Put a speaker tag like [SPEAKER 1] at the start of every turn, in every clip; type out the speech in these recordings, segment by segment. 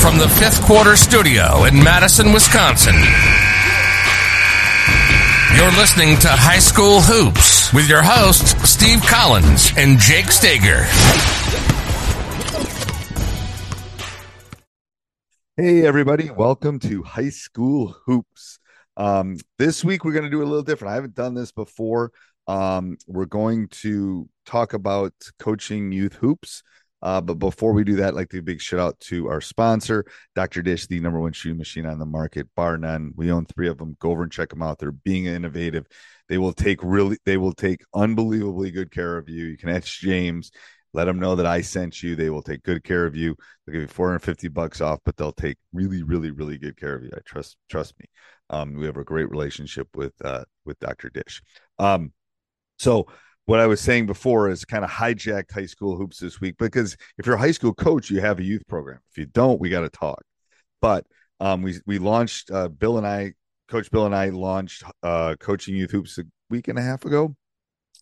[SPEAKER 1] From the fifth quarter studio in Madison, Wisconsin. You're listening to High School Hoops with your hosts, Steve Collins and Jake Stager.
[SPEAKER 2] Hey, everybody. Welcome to High School Hoops. Um, this week, we're going to do a little different. I haven't done this before. Um, we're going to talk about coaching youth hoops. Uh, but before we do that, I'd like to give a big shout out to our sponsor, Dr. Dish, the number one shooting machine on the market, bar none. We own three of them. Go over and check them out. They're being innovative. They will take really, they will take unbelievably good care of you. You can ask James let them know that I sent you. They will take good care of you. They'll give you 450 bucks off, but they'll take really, really, really good care of you. I trust trust me. Um, we have a great relationship with uh, with Dr. Dish. Um, so what I was saying before is kind of hijacked high school hoops this week because if you're a high school coach, you have a youth program. If you don't, we got to talk. But um, we we launched uh, Bill and I, Coach Bill and I launched uh, coaching youth hoops a week and a half ago.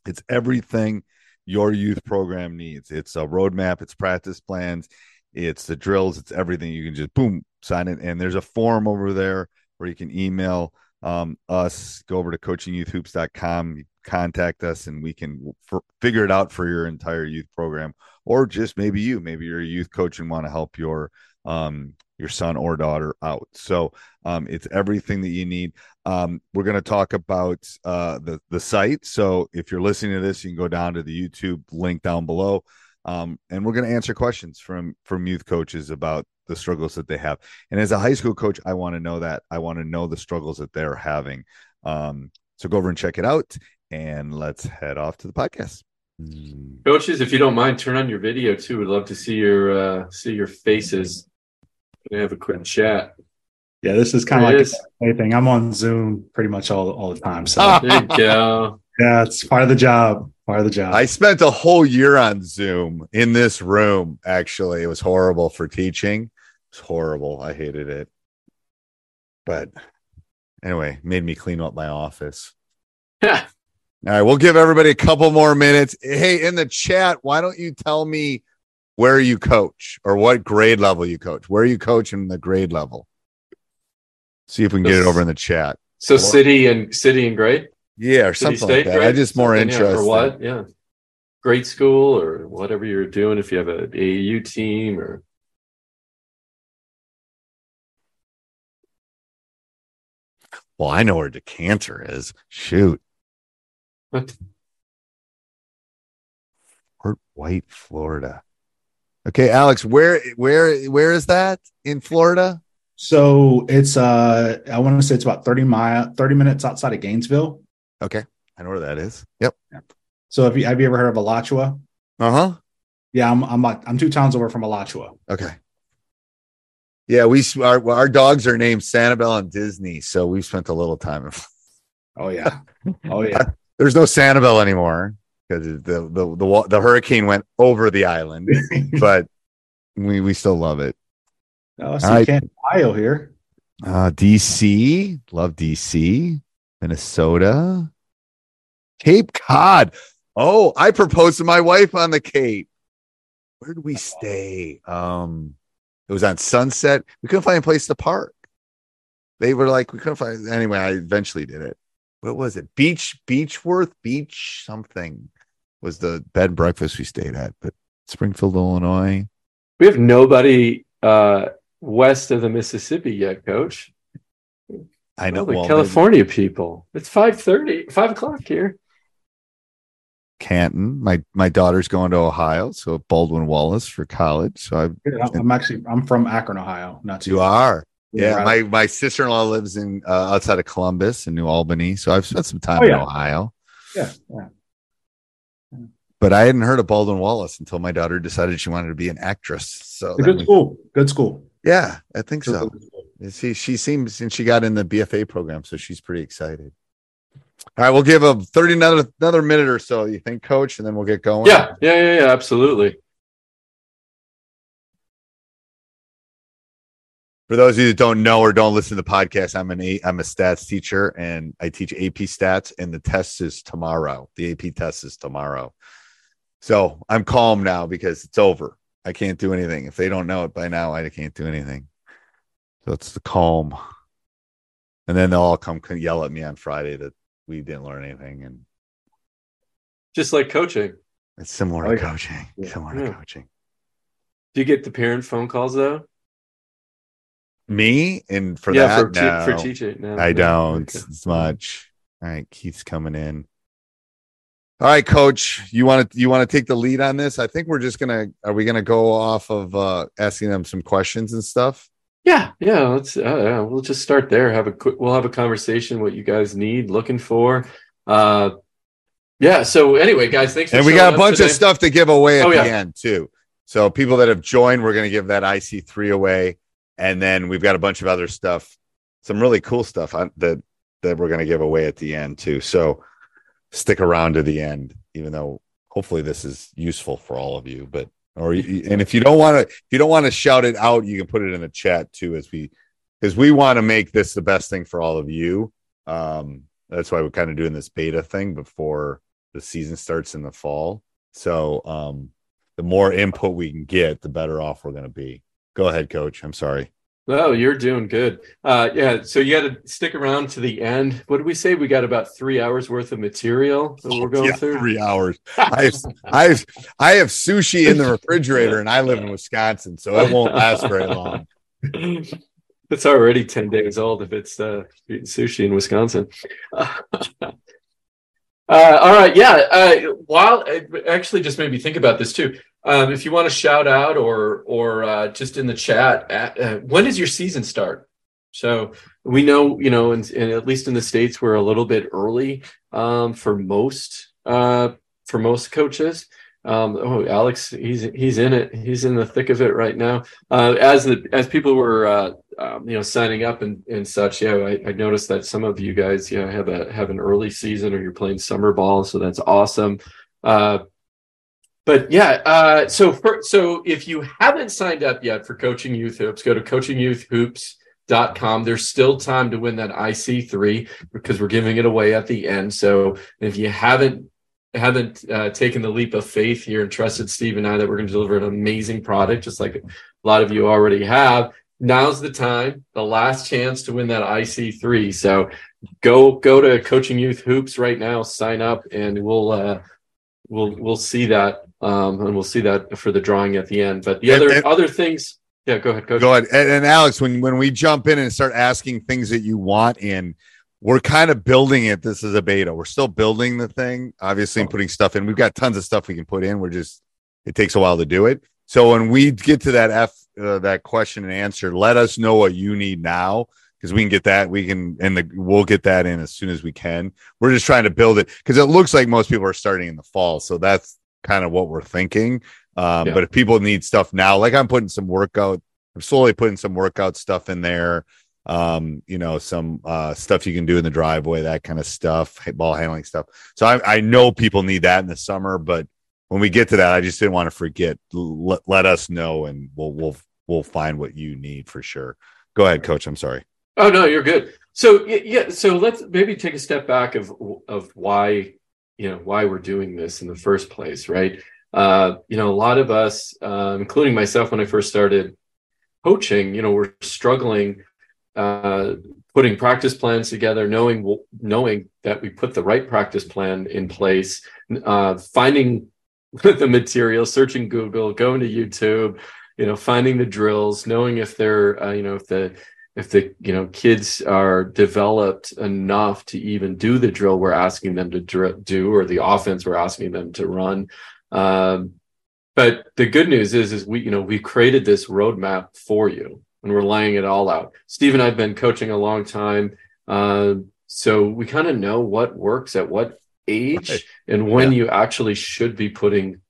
[SPEAKER 2] It's everything your youth program needs. It's a roadmap, it's practice plans, it's the drills, it's everything. You can just boom, sign it. And there's a form over there where you can email um, us, go over to coachingyouthhoops.com, contact us, and we can f- figure it out for your entire youth program. Or just maybe you, maybe you're a youth coach and want to help your um, your son or daughter out. So um, it's everything that you need. Um, we're going to talk about uh, the the site. So if you're listening to this, you can go down to the YouTube link down below, um, and we're going to answer questions from from youth coaches about the struggles that they have. And as a high school coach, I want to know that. I want to know the struggles that they're having. Um, so go over and check it out, and let's head off to the podcast.
[SPEAKER 3] Coaches, if you don't mind, turn on your video too. We'd love to see your uh, see your faces. We have a quick chat.
[SPEAKER 4] Yeah, this is kind of like
[SPEAKER 3] is.
[SPEAKER 4] anything. I'm on Zoom pretty much all all the time. So.
[SPEAKER 3] There you go.
[SPEAKER 4] yeah, it's part of the job. Part of the job.
[SPEAKER 2] I spent a whole year on Zoom in this room. Actually, it was horrible for teaching. It's horrible. I hated it. But anyway, made me clean up my office. All right, we'll give everybody a couple more minutes. Hey, in the chat, why don't you tell me where you coach or what grade level you coach? Where you coach in the grade level? See if we can get it over in the chat.
[SPEAKER 3] So city and city and grade,
[SPEAKER 2] Yeah, or
[SPEAKER 3] city
[SPEAKER 2] something like that.
[SPEAKER 3] grade.
[SPEAKER 2] I just more
[SPEAKER 3] Something, yeah,
[SPEAKER 2] interested.
[SPEAKER 3] or what? Yeah, grade school or whatever you're doing. If you have an AAU team or
[SPEAKER 2] Well, I know where Decatur is. Shoot.
[SPEAKER 3] What?
[SPEAKER 2] Fort White, Florida. Okay, Alex, where where where is that in Florida?
[SPEAKER 4] so it's uh I want to say it's about 30 mile 30 minutes outside of Gainesville.
[SPEAKER 2] Okay, I know where that is. Yep.
[SPEAKER 4] So have you have you ever heard of Alachua?
[SPEAKER 2] Uh huh.
[SPEAKER 4] Yeah, I'm I'm like- I'm two towns over from Alachua.
[SPEAKER 2] Okay. Yeah, we our our dogs are named Sanibel and Disney, so we spent a little time.
[SPEAKER 4] Oh yeah. Oh yeah.
[SPEAKER 2] There's no Sanibel anymore because the, the the the hurricane went over the island, but we we still love it.
[SPEAKER 4] oh, so
[SPEAKER 2] All right.
[SPEAKER 4] you can't Ohio here.
[SPEAKER 2] Uh, DC, love DC, Minnesota, Cape Cod. Oh, I proposed to my wife on the Cape. Where did we stay? Um, it was on Sunset. We couldn't find a place to park. They were like, we couldn't find. Anyway, I eventually did it. What was it? Beach, Beechworth, Beach something was the bed and breakfast we stayed at. But Springfield, Illinois.
[SPEAKER 3] We have nobody uh, west of the Mississippi yet, Coach.
[SPEAKER 2] I know
[SPEAKER 3] All the
[SPEAKER 2] well,
[SPEAKER 3] California people. It's 5.30, 5 o'clock here.
[SPEAKER 2] Canton. My my daughter's going to Ohio, so Baldwin Wallace for college. So I
[SPEAKER 4] Yeah, I'm actually I'm from Akron, Ohio. Not too
[SPEAKER 2] you are. Yeah,
[SPEAKER 4] Right.
[SPEAKER 2] my my sister in law lives in uh, outside of Columbus in New Albany, so I've spent some time
[SPEAKER 4] Oh,
[SPEAKER 2] in. Ohio.
[SPEAKER 4] yeah, yeah.
[SPEAKER 2] but I hadn't heard of Baldwin Wallace until my daughter decided she wanted to be an actress. So
[SPEAKER 4] a good
[SPEAKER 2] we-
[SPEAKER 4] school. Good school.
[SPEAKER 2] yeah, I think
[SPEAKER 4] Good
[SPEAKER 2] so.
[SPEAKER 4] school.
[SPEAKER 2] She she seems and she got in the BFA program, so she's pretty excited. All right, we'll give a 30 another another minute or so, you think, coach, and then we'll get going.
[SPEAKER 3] Yeah, yeah, yeah, yeah, absolutely.
[SPEAKER 2] For those of you that don't know or don't listen to the podcast, I'm an a, I'm a stats teacher and I teach AP stats, and the test is tomorrow. The AP test is tomorrow. So I'm calm now because it's over. I can't do anything. If they don't know it by now, I can't do anything. So it's the calm. And then they'll all come yell at me on Friday that we didn't learn anything. And
[SPEAKER 3] Just like coaching.
[SPEAKER 2] it's similar
[SPEAKER 4] Oh,
[SPEAKER 2] to coaching.
[SPEAKER 4] Yeah.
[SPEAKER 2] Similar
[SPEAKER 3] Yeah.
[SPEAKER 2] to coaching.
[SPEAKER 3] Do you get the parent phone calls though?
[SPEAKER 2] Me and for
[SPEAKER 3] yeah,
[SPEAKER 2] that,
[SPEAKER 3] for,
[SPEAKER 2] no.
[SPEAKER 3] for teaching. No,
[SPEAKER 2] I
[SPEAKER 3] no.
[SPEAKER 2] don't
[SPEAKER 3] Okay.
[SPEAKER 2] as much. All right, Keith's coming in. All right, coach, you want to you want to take the lead on this? I think we're just gonna are we gonna go off of uh asking them some questions and stuff?
[SPEAKER 3] Yeah, yeah. Let's. Uh, yeah, we'll just start there. Have a quick. We'll have a conversation. What you guys need, looking for. Uh, yeah. So anyway, guys, thanks. For
[SPEAKER 2] And we got a bunch
[SPEAKER 3] today.
[SPEAKER 2] of stuff to give away at
[SPEAKER 3] Oh,
[SPEAKER 2] the
[SPEAKER 3] yeah.
[SPEAKER 2] end too. So people that have joined, we're gonna give that IC3 away. And then we've got a bunch of other stuff, some really cool stuff that that we're gonna give away at the end too. So stick around to the end, even though hopefully this is useful for all of you. But or and if you don't want to, if you don't want to shout it out, you can put it in the chat too, as we because we want to make this the best thing for all of you. Um, that's why we're kind of doing this beta thing before the season starts in the fall. So um, the more input we can get, the better off we're going to be. Go ahead, coach. I'm sorry.
[SPEAKER 3] Oh, you're doing good. Uh, yeah. So you got to stick around to the end. What did we say? We got about three hours worth of material that we're going
[SPEAKER 2] Yeah,
[SPEAKER 3] through.
[SPEAKER 2] three hours. I have, I have, I have sushi in the refrigerator, and I live in Wisconsin, so it won't last very long.
[SPEAKER 3] it's already 10 days old if it's uh, eating sushi in Wisconsin. uh, all right. Yeah. Uh, while it actually just made me think about this too. Um, if you want to shout out or or uh, just in the chat, at, uh, when does your season start? So we know, you know, and, and at least in the states, we're a little bit early um, for most uh, for most coaches. Um, oh, Alex, he's he's in it. He's in the thick of it right now. Uh, as the as people were uh, um, you know signing up and, and such, yeah, I, I noticed that some of you guys, you know, have a have an early season or you're playing summer ball, so that's awesome. Uh, but yeah, uh, so for, so if you haven't signed up yet for Coaching Youth Hoops, go to coachingyouthhoops.com. There's still time to win that IC3 because we're giving it away at the end. So if you haven't haven't uh, taken the leap of faith here and trusted Steve and I that we're going to deliver an amazing product, just like a lot of you already have, now's the time, the last chance to win that IC3. So go go to Coaching Youth Hoops right now, sign up, and we'll uh, we'll we'll see that um, and we'll see that for the drawing at the end. But the
[SPEAKER 2] And-
[SPEAKER 3] other
[SPEAKER 2] and-
[SPEAKER 3] other things, yeah, go ahead, coach.
[SPEAKER 2] Go ahead. And, and Alex, when when we jump in and start asking things that you want in, we're kind of building it. This is a beta. We're still building the thing, obviously, and putting stuff in. We've got tons of stuff we can put in. We're just it takes a while to do it. So when we get to that F uh, that question and answer, let us know what you need now because we can get that. We can and the, we'll get that in as soon as we can. We're just trying to build it because it looks like most people are starting in the fall. So that's kind of what we're thinking. Um,
[SPEAKER 3] Yeah.
[SPEAKER 2] But if people need stuff now, like I'm putting some workout, I'm slowly putting some workout stuff in there. Um, you know, some uh, stuff you can do in the driveway, that kind of stuff, ball handling stuff. So I, I know people need that in the summer, but when we get to that, I just didn't want to forget. Let, let us know, and we'll we'll we'll find what you need for sure. Go ahead, coach. I'm sorry.
[SPEAKER 3] Oh no, you're good. So yeah, so let's maybe take a step back of of why you know why we're doing this in the first place, right? Uh, you know, a lot of us, uh, including myself, when I first started coaching, you know, we're struggling uh, putting practice plans together, knowing knowing that we put the right practice plan in place, uh, finding the material, searching Google, going to YouTube, you know, finding the drills, knowing if they're, uh, you know, if the if the you know kids are developed enough to even do the drill we're asking them to dr- do or the offense we're asking them to run um, but the good news is is we you know we created this roadmap for you and we're laying it all out steve and i've been coaching a long time uh, so we kind of know what works at what age
[SPEAKER 2] Right.
[SPEAKER 3] and when
[SPEAKER 2] Yeah.
[SPEAKER 3] you actually should be putting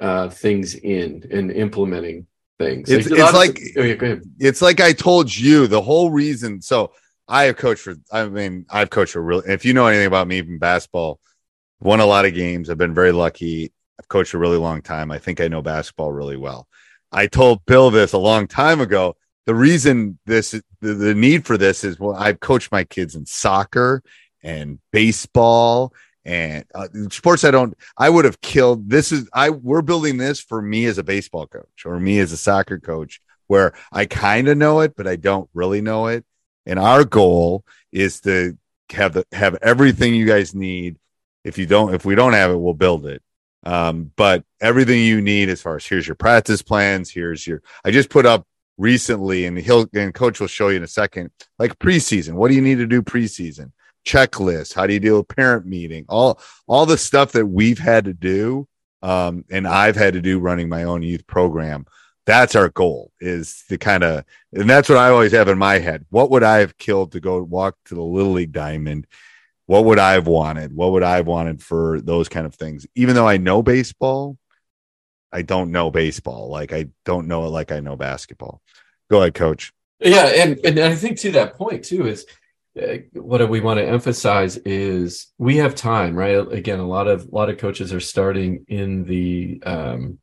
[SPEAKER 3] uh, things in and implementing things.
[SPEAKER 2] It's- it's
[SPEAKER 3] lot of-
[SPEAKER 2] like-
[SPEAKER 3] oh, yeah,
[SPEAKER 2] it's like I told you the whole reason. So I have coached for, I mean, I've coached for real. If you know anything about me from basketball, won a lot of games. I've been very lucky. I've coached a really long time. I think I know basketball really well. I told Bill this a long time ago. The reason this, the, the need for this is well, I've coached my kids in soccer and baseball and uh, sports. I don't, I would have killed. This is, I, we're building this for me as a baseball coach or me as a soccer coach where I kind of know it, but I don't really know it. And our goal is to have the have everything you guys need. If you don't, if we don't have it, we'll build it. Um, but everything you need as far as here's your practice plans, here's your I just put up recently, and he'll and coach will show you in a second, like preseason. What do you need to do preseason? Checklist. How do you deal with parent meeting? All all the stuff that we've had to do, um, and I've had to do running my own youth program. That's our goal is to kind of and that's what i always have in my head. What would i have killed to go walk to the little league diamond? What would i have wanted? What would i have wanted for those kind of things? Even though i know baseball i don't know baseball. Like i don't know it like i know basketball. Go ahead coach.
[SPEAKER 3] Yeah, and and I think to that point too is what we want to emphasize is we have time, right? Again, a lot of a lot of coaches are starting in the um,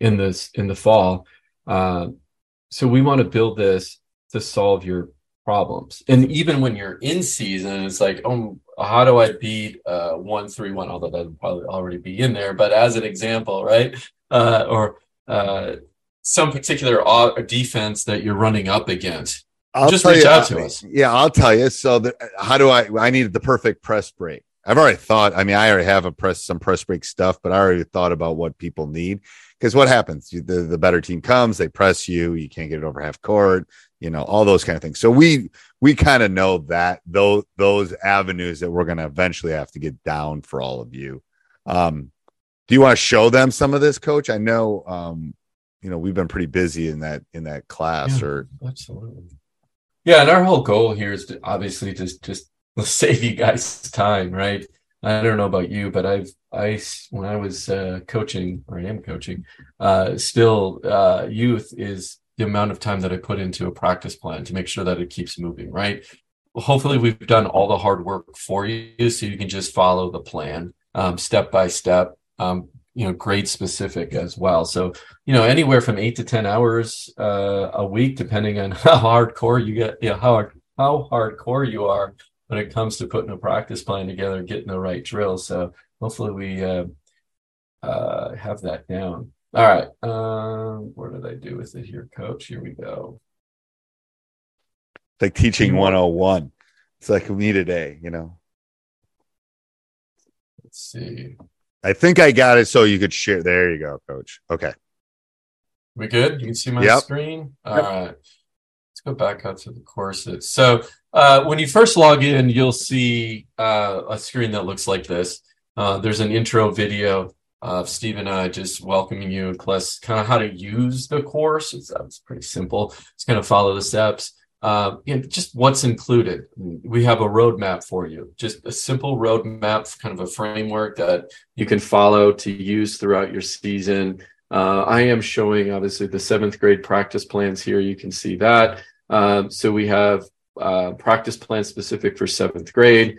[SPEAKER 3] in this in the fall, uh, so we want to build this to solve your problems. And even when you're in season, it's like, oh, how do I beat uh, one three one? Although that would probably already be in there, but as an example, right? Uh, or uh, some particular defense that you're running up against.
[SPEAKER 2] I'll
[SPEAKER 3] Just
[SPEAKER 2] tell
[SPEAKER 3] reach
[SPEAKER 2] you-
[SPEAKER 3] out to us.
[SPEAKER 2] Yeah, I'll tell you. So, the, how do I? I needed the perfect press break. I've already thought. I mean, I already have a press some press break stuff, but I already thought about what people need. Because what happens? The the better team comes, they press you. You can't get it over half court. You know all those kind of things. So we we kind of know that those those avenues that we're going to eventually have to get down for all of you. Um, do you want to show them some of this, Coach? I know. Um, you know we've been pretty busy in that in that class
[SPEAKER 3] Yeah.
[SPEAKER 2] or
[SPEAKER 3] Absolutely. Yeah, and our whole goal here is to obviously just just save you guys time, right? I don't know about you, but I've I when I was uh, coaching or I am coaching, uh, still uh, youth is the amount of time that I put into a practice plan to make sure that it keeps moving, right? Hopefully, we've done all the hard work for you, so you can just follow the plan um, step by step. Um, you know, grade specific as well. So you know anywhere from eight to ten hours uh, a week depending on how hardcore you get you know how how hardcore you are when it comes to putting a practice plan together getting the right drill. So hopefully we uh, uh, have that down. All right um, what did i do with it here coach? Here we go.
[SPEAKER 2] Like teaching 101 it's like me today you know?
[SPEAKER 3] Let's see
[SPEAKER 2] i think i got it so you could share there you go coach okay
[SPEAKER 3] we good you can see my
[SPEAKER 2] Yep.
[SPEAKER 3] screen all right let's go back out to the courses so uh, when you first log in you'll see uh, a screen that looks like this uh, there's an intro video of Steve and I just welcoming you plus kind of how to use the course. It's, it's pretty simple. It's kind of follow the steps. Uh, and just what's included. We have a roadmap for you, just a simple roadmap, kind of a framework that you can follow to use throughout your season. Uh, I am showing obviously the seventh grade practice plans here. You can see that. Um, so we have uh, practice plans specific for seventh grade,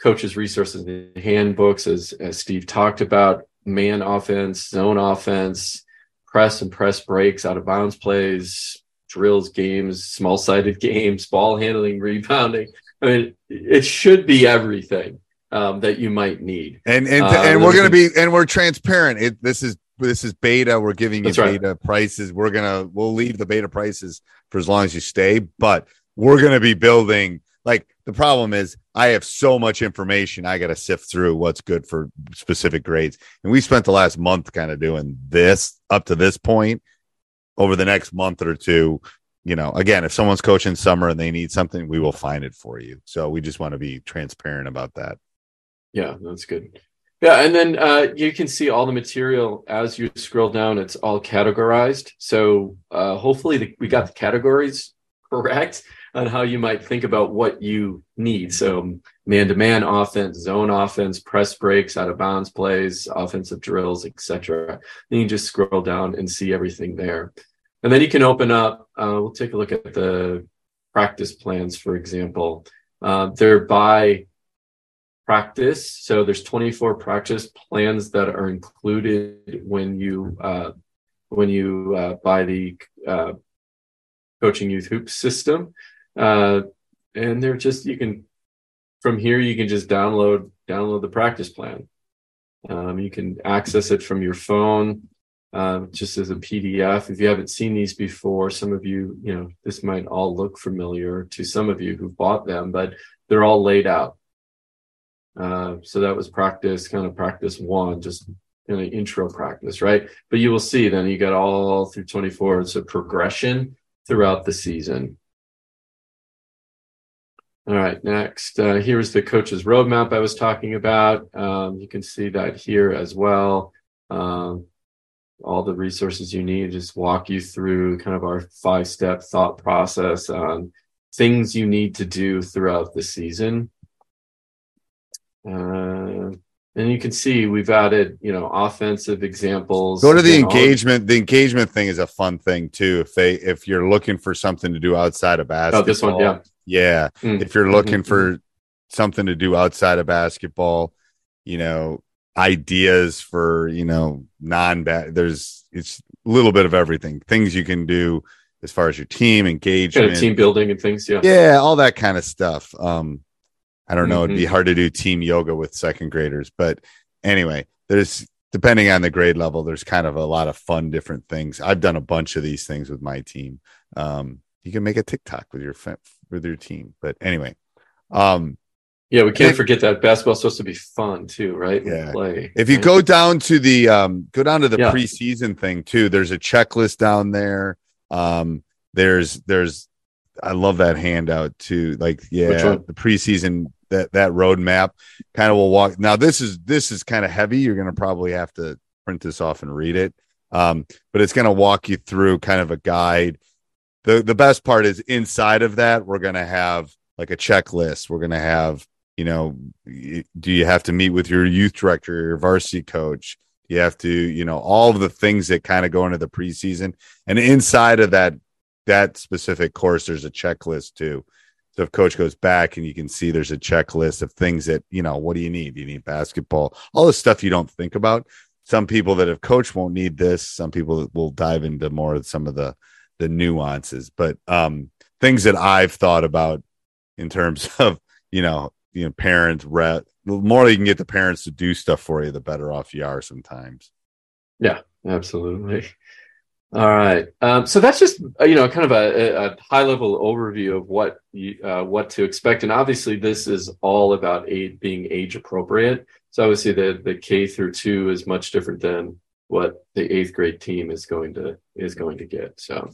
[SPEAKER 3] coaches resources and handbooks, as, as Steve talked about, man offense, zone offense, press and press breaks, out of bounds plays, drills, games, small sided games, ball handling, rebounding. I mean, it should be everything um, that you might need.
[SPEAKER 2] and and
[SPEAKER 3] Uh,
[SPEAKER 2] and we're gonna be and we're transparent it this is this is beta we're giving you
[SPEAKER 3] That's right.
[SPEAKER 2] beta prices we're gonna we'll leave the beta prices for as long as you stay but we're gonna be building like the problem is i have so much information i gotta sift through what's good for specific grades and we spent the last month kind of doing this up to this point over the next month or two you know again if someone's coaching summer and they need something we will find it for you so we just want to be transparent about that
[SPEAKER 3] Yeah, that's good. Yeah, and then uh, you can see all the material as you scroll down. It's all categorized. So uh, hopefully the, we got the categories correct on how you might think about what you need. So man-to-man offense, zone offense, press breaks, out of bounds plays, offensive drills, etc. Then you just scroll down and see everything there. And then you can open up, uh, we'll take a look at the practice plans, for example. Uh, they're by practice. So there's 24 practice plans that are included when you uh, when you uh, buy the uh, coaching youth hoops system, uh, and they're just you can from here you can just download download the practice plan. Um, you can access it from your phone um, just as a PDF. If you haven't seen these before, some of you, you know, this might all look familiar to some of you who've bought them, but they're all laid out. Uh, so that was practice, kind of practice one, just kind of intro practice, right? But you will see then you got all through 24. It's a progression throughout the season. All right, next. Uh, here's the coach's roadmap I was talking about. Um, you can see that here as well. Um, all the resources you need, just walk you through kind of our five step thought process on things you need to do throughout the season. Uh, and you can see we've added, you know, offensive examples.
[SPEAKER 2] Go to the engagement. the engagement thing is a fun thing too. If they if you're looking for something to do outside of basketball, oh,
[SPEAKER 3] this one, yeah,
[SPEAKER 2] yeah. Mm-hmm. If you're looking mm-hmm. for something to do outside of basketball, you know, ideas for you know non bad there's it's a little bit of everything things you can do as far as your team engagement
[SPEAKER 3] kind of team building and things yeah
[SPEAKER 2] yeah all that kind of stuff um i don't know mm-hmm. it'd be mm-hmm. hard to do team yoga with second graders but anyway there's depending on the grade level there's kind of a lot of fun different things i've done a bunch of these things with my team um you can make a tiktok with your with your team but anyway um
[SPEAKER 3] yeah, we can't forget that basketball's supposed to be fun too, right?
[SPEAKER 2] Yeah. Play. If you right? go down to the um go down to the yeah. preseason thing too, there's a checklist down there. Um there's there's I love that handout too. Like, yeah, the preseason that that roadmap kind of will walk. Now this is this is kind of heavy. You're gonna probably have to print this off and read it. Um, but it's gonna walk you through kind of a guide. The the best part is inside of that, we're gonna have like a checklist. We're gonna have you know do you have to meet with your youth director your varsity coach? You have to you know all of the things that kind of go into the preseason. And inside of that that specific course there's a checklist too. So if coach goes back and you can see there's a checklist of things that you know what do you need? You need basketball? All the stuff you don't think about. Some people that have coached won't need this. Some people will dive into more of some of the the nuances but um things that i've thought about in terms of you know you know parents ret the more you can get the parents to do stuff for you the better off you are sometimes.
[SPEAKER 3] Yeah absolutely. All right um, so that's just uh, you know kind of a, a high level overview of what you, uh, what to expect and obviously this is all about age, being age appropriate so obviously the the k through two is much different than what the eighth grade team is going to is going to get so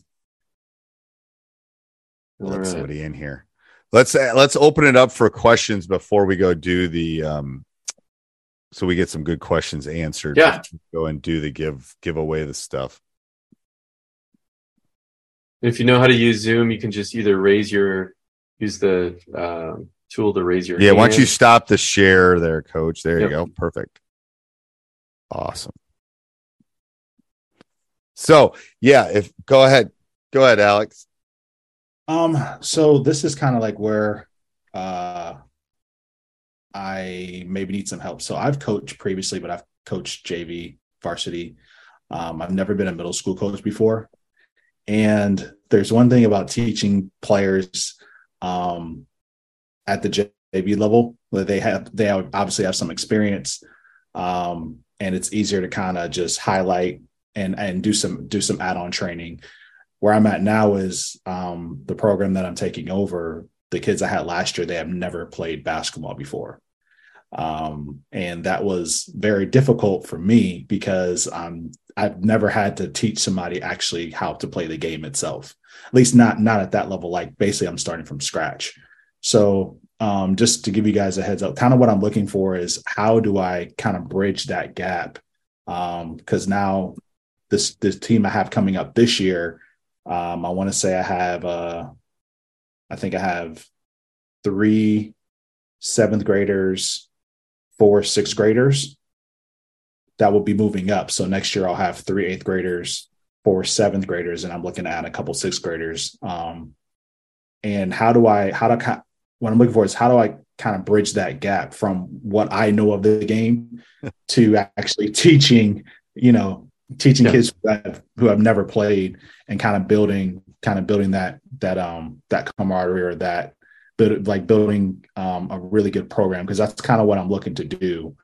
[SPEAKER 2] let right. somebody in here. Let's uh, let's open it up for questions before we go do the um so we get some good questions answered.
[SPEAKER 3] Yeah.
[SPEAKER 2] Go and do the give give away the stuff.
[SPEAKER 3] If you know how to use zoom you can just either raise your use the uh, tool to raise your
[SPEAKER 2] yeah hand. once you stop the share there coach? There yep. you go. Perfect. Awesome. So yeah if go ahead. Go ahead alex
[SPEAKER 4] um, so this is kind of like where uh I maybe need some help. So I've coached previously, but I've coached JV varsity. Um, I've never been a middle school coach before. And there's one thing about teaching players um, at the JV level that they have they obviously have some experience, um, and it's easier to kind of just highlight and and do some do some add-on training where I'm at now is um, the program that I'm taking over. The kids I had last year, they have never played basketball before. Um, and that was very difficult for me because um, I've never had to teach somebody actually how to play the game itself, at least not not at that level. Like basically, I'm starting from scratch. So um, just to give you guys a heads up, kind of what I'm looking for is how do I kind of bridge that gap? Because um, now this this team I have coming up this year, um, I want to say I have, uh, I think I have three seventh graders, four sixth graders. That will be moving up. So next year I'll have three eighth graders, four seventh graders, and I'm looking at a couple sixth graders. Um, and how do I how do I, what I'm looking for is how do I kind of bridge that gap from what I know of the game to actually teaching, you know, teaching yeah. kids who have, who have never played and kind of building kind of building that that um that camaraderie or that build, like building um a really good program because that's kind of what I'm looking to do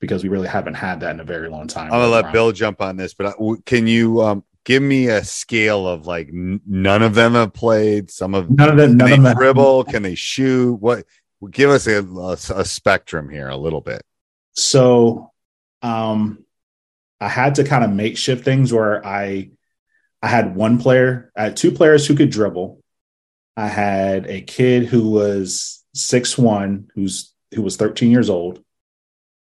[SPEAKER 4] because we really haven't had that in a very long time.
[SPEAKER 2] I'm gonna let Bill jump on this, but can you um give me a scale of like n- none of them have played. Some of
[SPEAKER 4] none of them. None
[SPEAKER 2] of
[SPEAKER 4] them
[SPEAKER 2] dribble. Can they shoot? What? Give us a, a, a spectrum here, a little bit.
[SPEAKER 4] So, um, I had to kind of makeshift things where I, I had one player, I had two players who could dribble. I had a kid who was six one, who's who was 13 years old,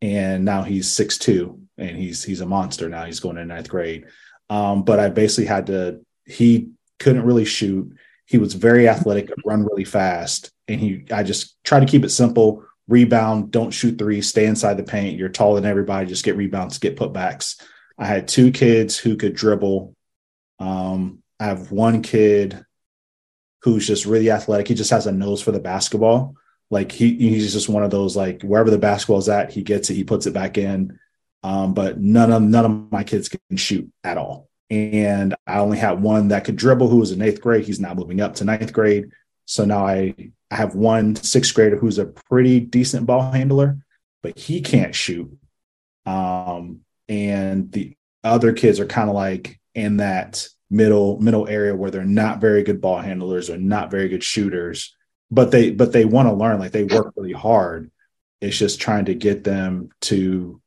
[SPEAKER 4] and now he's six two, and he's he's a monster now. He's going to ninth grade. Um, but I basically had to, he couldn't really shoot. He was very athletic, run really fast. And he, I just tried to keep it simple rebound, don't shoot three, stay inside the paint. You're taller than everybody, just get rebounds, get putbacks. I had two kids who could dribble. Um, I have one kid who's just really athletic. He just has a nose for the basketball. Like he, he's just one of those like wherever the basketball's at, he gets it, he puts it back in. Um, but none of none of my kids can shoot at all. And I only had one that could dribble who was in eighth grade. He's now moving up to ninth grade. So now I, I have one sixth grader who's a pretty decent ball handler, but he can't shoot. Um, and the other kids are kind of like in that middle middle area where they're not very good ball handlers or not very good shooters, but they but they want to learn. Like they work really hard. It's just trying to get them to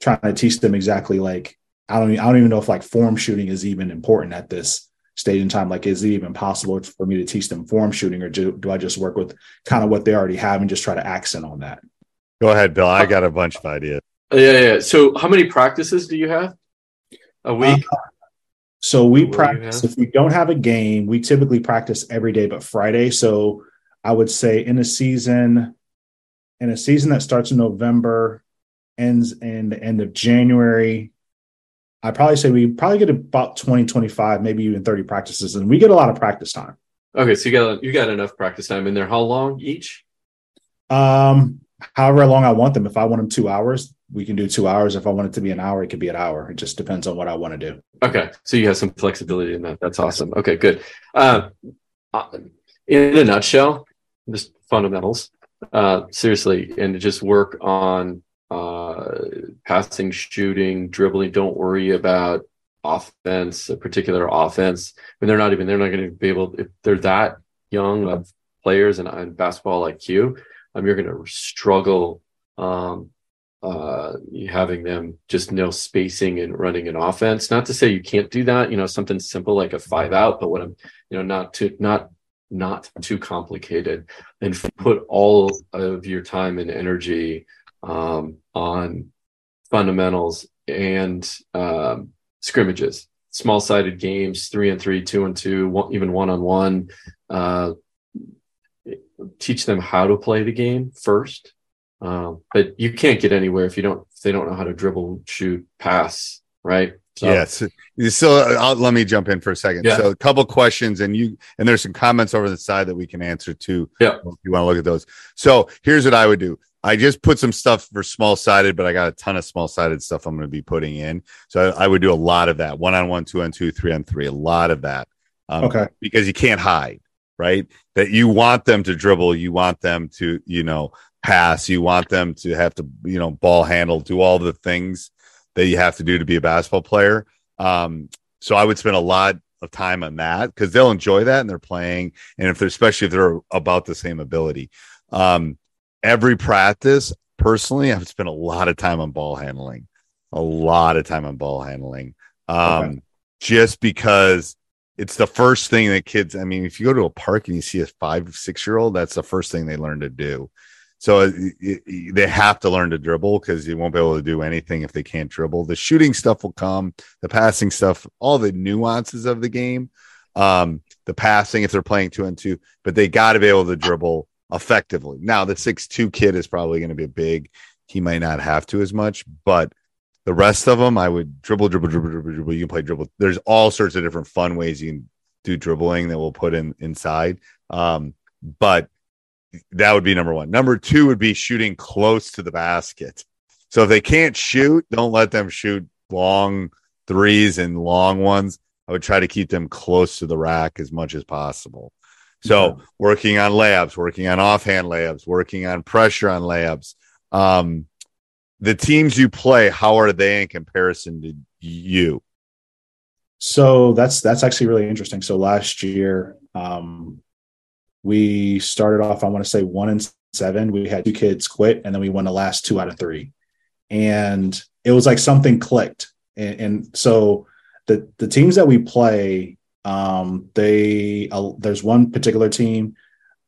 [SPEAKER 4] trying to teach them exactly like I don't I don't even know if like form shooting is even important at this stage in time. Like, is it even possible for me to teach them form shooting, or do, do I just work with kind of what they already have and just try to accent on that?
[SPEAKER 2] Go ahead, Bill. I got a bunch of ideas.
[SPEAKER 3] Yeah, yeah. So, how many practices do you have a week? Uh,
[SPEAKER 4] so we what practice. If we don't have a game, we typically practice every day but Friday. So I would say in a season, in a season that starts in November, ends in the end of January. I probably say we probably get about 20, 25, maybe even 30 practices, and we get a lot of practice time.
[SPEAKER 3] Okay, so you got you got enough practice time in there. How long each?
[SPEAKER 4] Um, however long I want them. If I want them two hours, we can do two hours. If I want it to be an hour, it could be an hour. It just depends on what I want to do.
[SPEAKER 3] Okay, so you have some flexibility in that. That's awesome. Okay, good. Uh, uh in a nutshell, just fundamentals. Uh, seriously, and just work on uh, passing, shooting, dribbling. Don't worry about offense, a particular offense. And they're not even, they're not going to be able, if they're that young of players and, and basketball IQ, um, you're going to struggle um, uh, having them just know spacing and running an offense. Not to say you can't do that, you know, something simple like a five out, but what I'm, you know, not too, not, not too complicated and put all of your time and energy um, on fundamentals and um, scrimmages, small sided games, three and three, two and two, one, even one on one. Uh, teach them how to play the game first. Uh, but you can't get anywhere if you don't if they don't know how to dribble, shoot, pass, right?
[SPEAKER 2] So, yes. So I'll, let me jump in for a second. Yeah. So a couple questions, and you and there's some comments over the side that we can answer too.
[SPEAKER 3] Yeah.
[SPEAKER 2] If you want to look at those. So here's what I would do. I just put some stuff for small sided, but I got a ton of small sided stuff I'm going to be putting in. So I, I, would do a lot of that one on one, two on two, three on three, a lot of that.
[SPEAKER 4] Um, okay.
[SPEAKER 2] Because you can't hide, right? That you want them to dribble, you want them to, you know, pass, you want them to have to, you know, ball handle, do all the things that you have to do to be a basketball player. Um, so I would spend a lot of time on that because they'll enjoy that and they're playing. And if they're, especially if they're about the same ability. Um, every practice, personally, I've spent a lot of time on ball handling, a lot of time on ball handling. Um, okay. just because it's the first thing that kids, I mean, if you go to a park and you see a five, six year old, that's the first thing they learn to do. So it, it, they have to learn to dribble because you won't be able to do anything if they can't dribble. The shooting stuff will come, the passing stuff, all the nuances of the game, um, the passing if they're playing two and two, but they got to be able to dribble effectively. Now the six two kid is probably going to be big. He might not have to as much, but the rest of them, I would dribble, dribble, dribble, dribble, dribble. You can play dribble. There's all sorts of different fun ways you can do dribbling that we'll put in inside. Um, but that would be number one. Number two would be shooting close to the basket. So if they can't shoot, don't let them shoot long threes and long ones. I would try to keep them close to the rack as much as possible. So working on layups, working on offhand layups, working on pressure on layups. Um, the teams you play, how are they in comparison to you?
[SPEAKER 4] So that's that's actually really interesting. So last year, um, we started off, I want to say one and seven. We had two kids quit, and then we won the last two out of three. And it was like something clicked. And, and so the the teams that we play, um, they uh, there's one particular team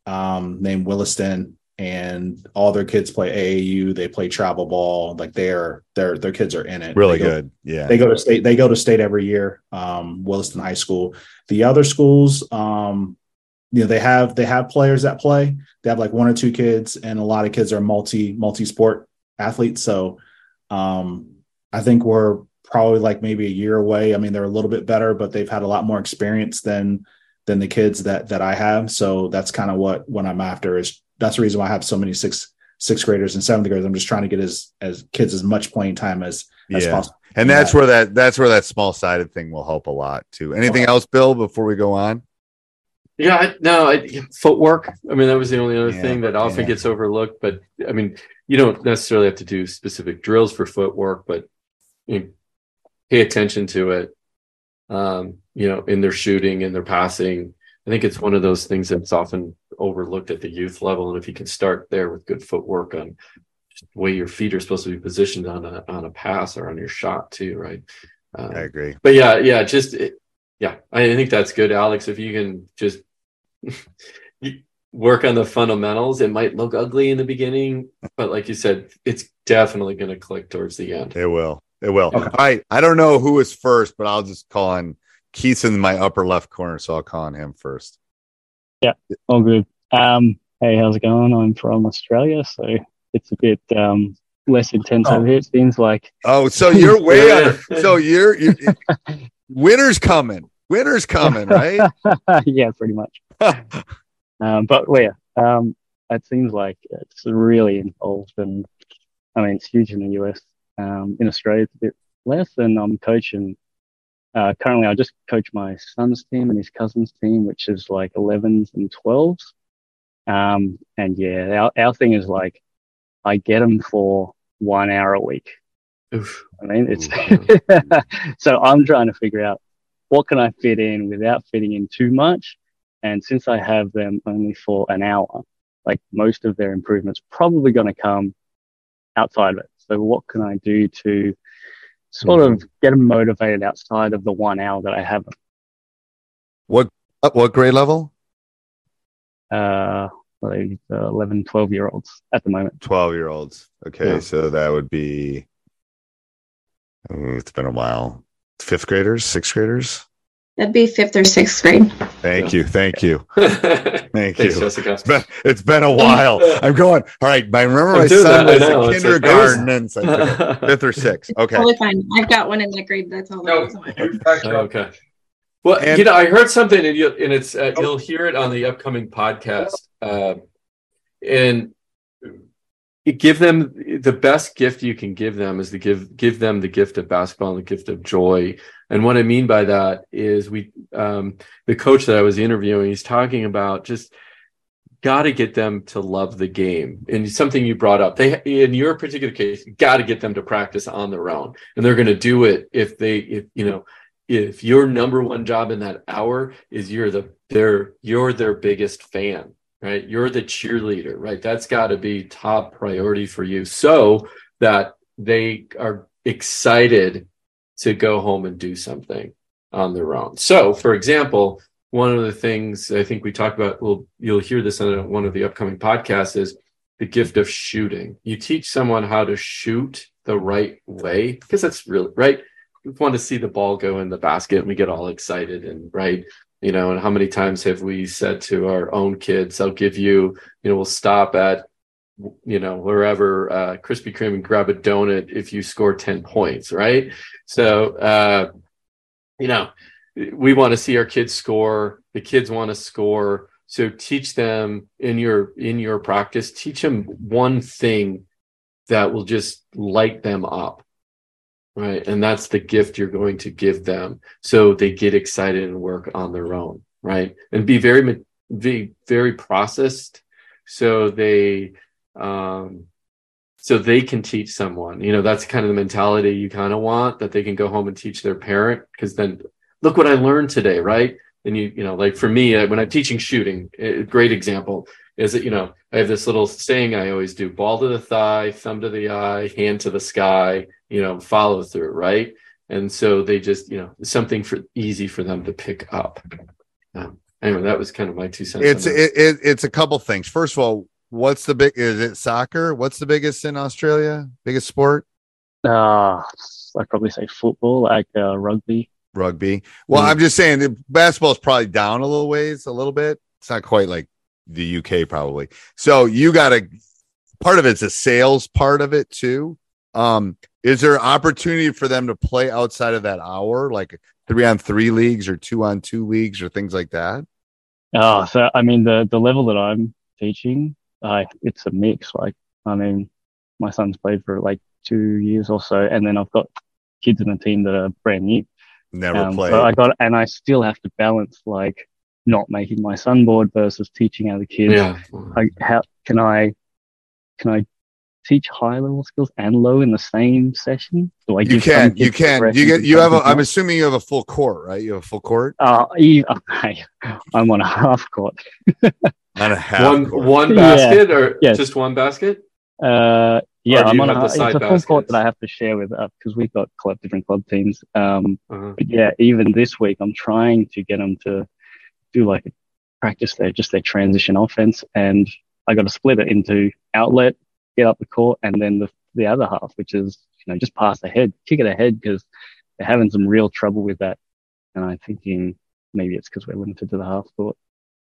[SPEAKER 4] um, named Williston, and all their kids play AAU. They play travel ball. Like they're their their kids are in it.
[SPEAKER 2] Really
[SPEAKER 4] go,
[SPEAKER 2] good. Yeah.
[SPEAKER 4] They go to state. They go to state every year. Um, Williston High School. The other schools, um, you know they have they have players that play they have like one or two kids and a lot of kids are multi multi sport athletes so um i think we're probably like maybe a year away i mean they're a little bit better but they've had a lot more experience than than the kids that that i have so that's kind of what what i'm after is that's the reason why i have so many six sixth graders and seventh graders i'm just trying to get as as kids as much playing time as as
[SPEAKER 2] yeah.
[SPEAKER 4] possible
[SPEAKER 2] and that's where that that's where that small sided thing will help a lot too anything okay. else bill before we go on
[SPEAKER 3] yeah, I, no, I, footwork. I mean, that was the only other yeah, thing that often yeah. gets overlooked. But I mean, you don't necessarily have to do specific drills for footwork, but you know, pay attention to it. Um, you know, in their shooting and their passing. I think it's one of those things that's often overlooked at the youth level. And if you can start there with good footwork on the way your feet are supposed to be positioned on a on a pass or on your shot too, right?
[SPEAKER 2] Um, I agree.
[SPEAKER 3] But yeah, yeah, just it, yeah, I think that's good, Alex. If you can just work on the fundamentals, it might look ugly in the beginning, but like you said, it's definitely going to click towards the end.
[SPEAKER 2] It will. It will. Okay. All right. I don't know who is first, but I'll just call on Keith's in my upper left corner, so I'll call on him first.
[SPEAKER 5] Yeah, all good. Um, hey, how's it going? I'm from Australia, so it's a bit um, less intense oh. over here. It seems like.
[SPEAKER 2] Oh, so you're way under. So you're, you're winter's coming. Winter's coming, right?
[SPEAKER 5] yeah, pretty much. um, but yeah, um, it seems like it's really involved, and I mean it's huge in the US. Um, in Australia, it's a bit less, and I'm coaching. Uh, currently, I just coach my son's team and his cousin's team, which is like 11s and 12s. Um, and yeah, our, our thing is like, I get them for one hour a week. Oof. I mean, it's so I'm trying to figure out what can I fit in without fitting in too much. And since I have them only for an hour, like most of their improvements probably going to come outside of it. So what can I do to sort mm-hmm. of get them motivated outside of the one hour that I have?
[SPEAKER 2] What what grade level?
[SPEAKER 5] Uh, like 11, 12 year olds at the moment.
[SPEAKER 2] 12 year olds. Okay. Yeah. So that would be, oh, it's been a while. Fifth graders, sixth graders?
[SPEAKER 6] That'd be fifth or sixth grade.
[SPEAKER 2] Thank you. Thank you. Thank you. Jessica. It's been, it's been a while. I'm going, all right. I remember my son was in kindergarten and so fifth or sixth. Okay.
[SPEAKER 6] Totally fine. I've got one in that grade. That's all. No,
[SPEAKER 3] okay. Well, and, you know, I heard something, and, you, and it's uh, oh. you'll hear it on the upcoming podcast. Uh, and give them the best gift you can give them is to give give them the gift of basketball and the gift of joy. And what I mean by that is we um, the coach that I was interviewing, he's talking about just got to get them to love the game. And something you brought up they in your particular case got to get them to practice on their own. And they're going to do it if they if you know if your number one job in that hour is you're the their you're their biggest fan right? You're the cheerleader right? That's got to be top priority for you. So that they are excited to go home and do something on their own. So for example one of the things i think we talked about well you'll hear this on one of the upcoming podcasts is the gift of shooting. You teach someone how to shoot the right way because that's really right? We want to see the ball go in the basket and we get all excited and right you know and how many times have we said to our own kids i'll give you you know we'll stop at you know wherever uh krispy kreme and grab a donut if you score 10 points right? So uh you know we want to see our kids score. The kids want to score. So teach them in your in your practice teach them one thing that will just light them up right? And that's the gift you're going to give them. So they get excited and work on their own right? And be very be very processed. So they um so they can teach someone you know that's kind of the mentality you kind of want that they can go home and teach their parent because then look what i learned today right? And you you know like for me uh, when i'm teaching shooting a great example is that you know i have this little saying i always do ball to the thigh thumb to the eye hand to the sky you know follow through right? And so they just you know something for easy for them to pick up. Um, anyway that was kind of my two cents
[SPEAKER 2] It's it, it, it's a couple things. First of all, what's the big? Is it soccer? What's the biggest in Australia? Biggest sport?
[SPEAKER 5] Uh, I'd probably say football, like uh, rugby.
[SPEAKER 2] Rugby. Well,
[SPEAKER 3] Mm.
[SPEAKER 2] I'm just saying that basketball's probably down a little ways, a little bit. It's not quite like the UK, probably. So you got to. Part of it's a sales part of it too. Um, is there opportunity for them to play outside of that hour, like three on three leagues or two on two leagues or things like that?
[SPEAKER 5] Oh, so I mean the the level that I'm teaching, like it's a mix. Like I mean, my son's played for like two years or so, and then I've got kids in the team that are brand new.
[SPEAKER 2] Never
[SPEAKER 5] Um,
[SPEAKER 2] played.
[SPEAKER 5] so I got, and I still have to balance like not making my son bored versus teaching other kids.
[SPEAKER 3] yeah
[SPEAKER 5] Like how can I can I teach high level skills and low in the same session? Do I
[SPEAKER 2] you can, you can, you get, you have. A, I'm assuming you have a full court, right? You have a full court
[SPEAKER 5] Uh, e- okay. I'm on a half court.
[SPEAKER 2] on a half
[SPEAKER 3] one
[SPEAKER 2] court.
[SPEAKER 3] one
[SPEAKER 5] Yeah.
[SPEAKER 3] basket or
[SPEAKER 5] Yes.
[SPEAKER 3] just one basket
[SPEAKER 5] Uh, yeah, I'm on a,
[SPEAKER 3] the
[SPEAKER 5] it's a
[SPEAKER 3] side
[SPEAKER 5] full court that I have to share with because we've got club different club teams. Um,
[SPEAKER 3] uh-huh.
[SPEAKER 5] but yeah, even this week I'm trying to get them to do like practice their just their transition offense, and I got to split it into outlet, get up the court, and then the the other half, which is you know just pass ahead, kick it ahead because they're having some real trouble with that. And I'm thinking maybe it's because we're limited to the half court.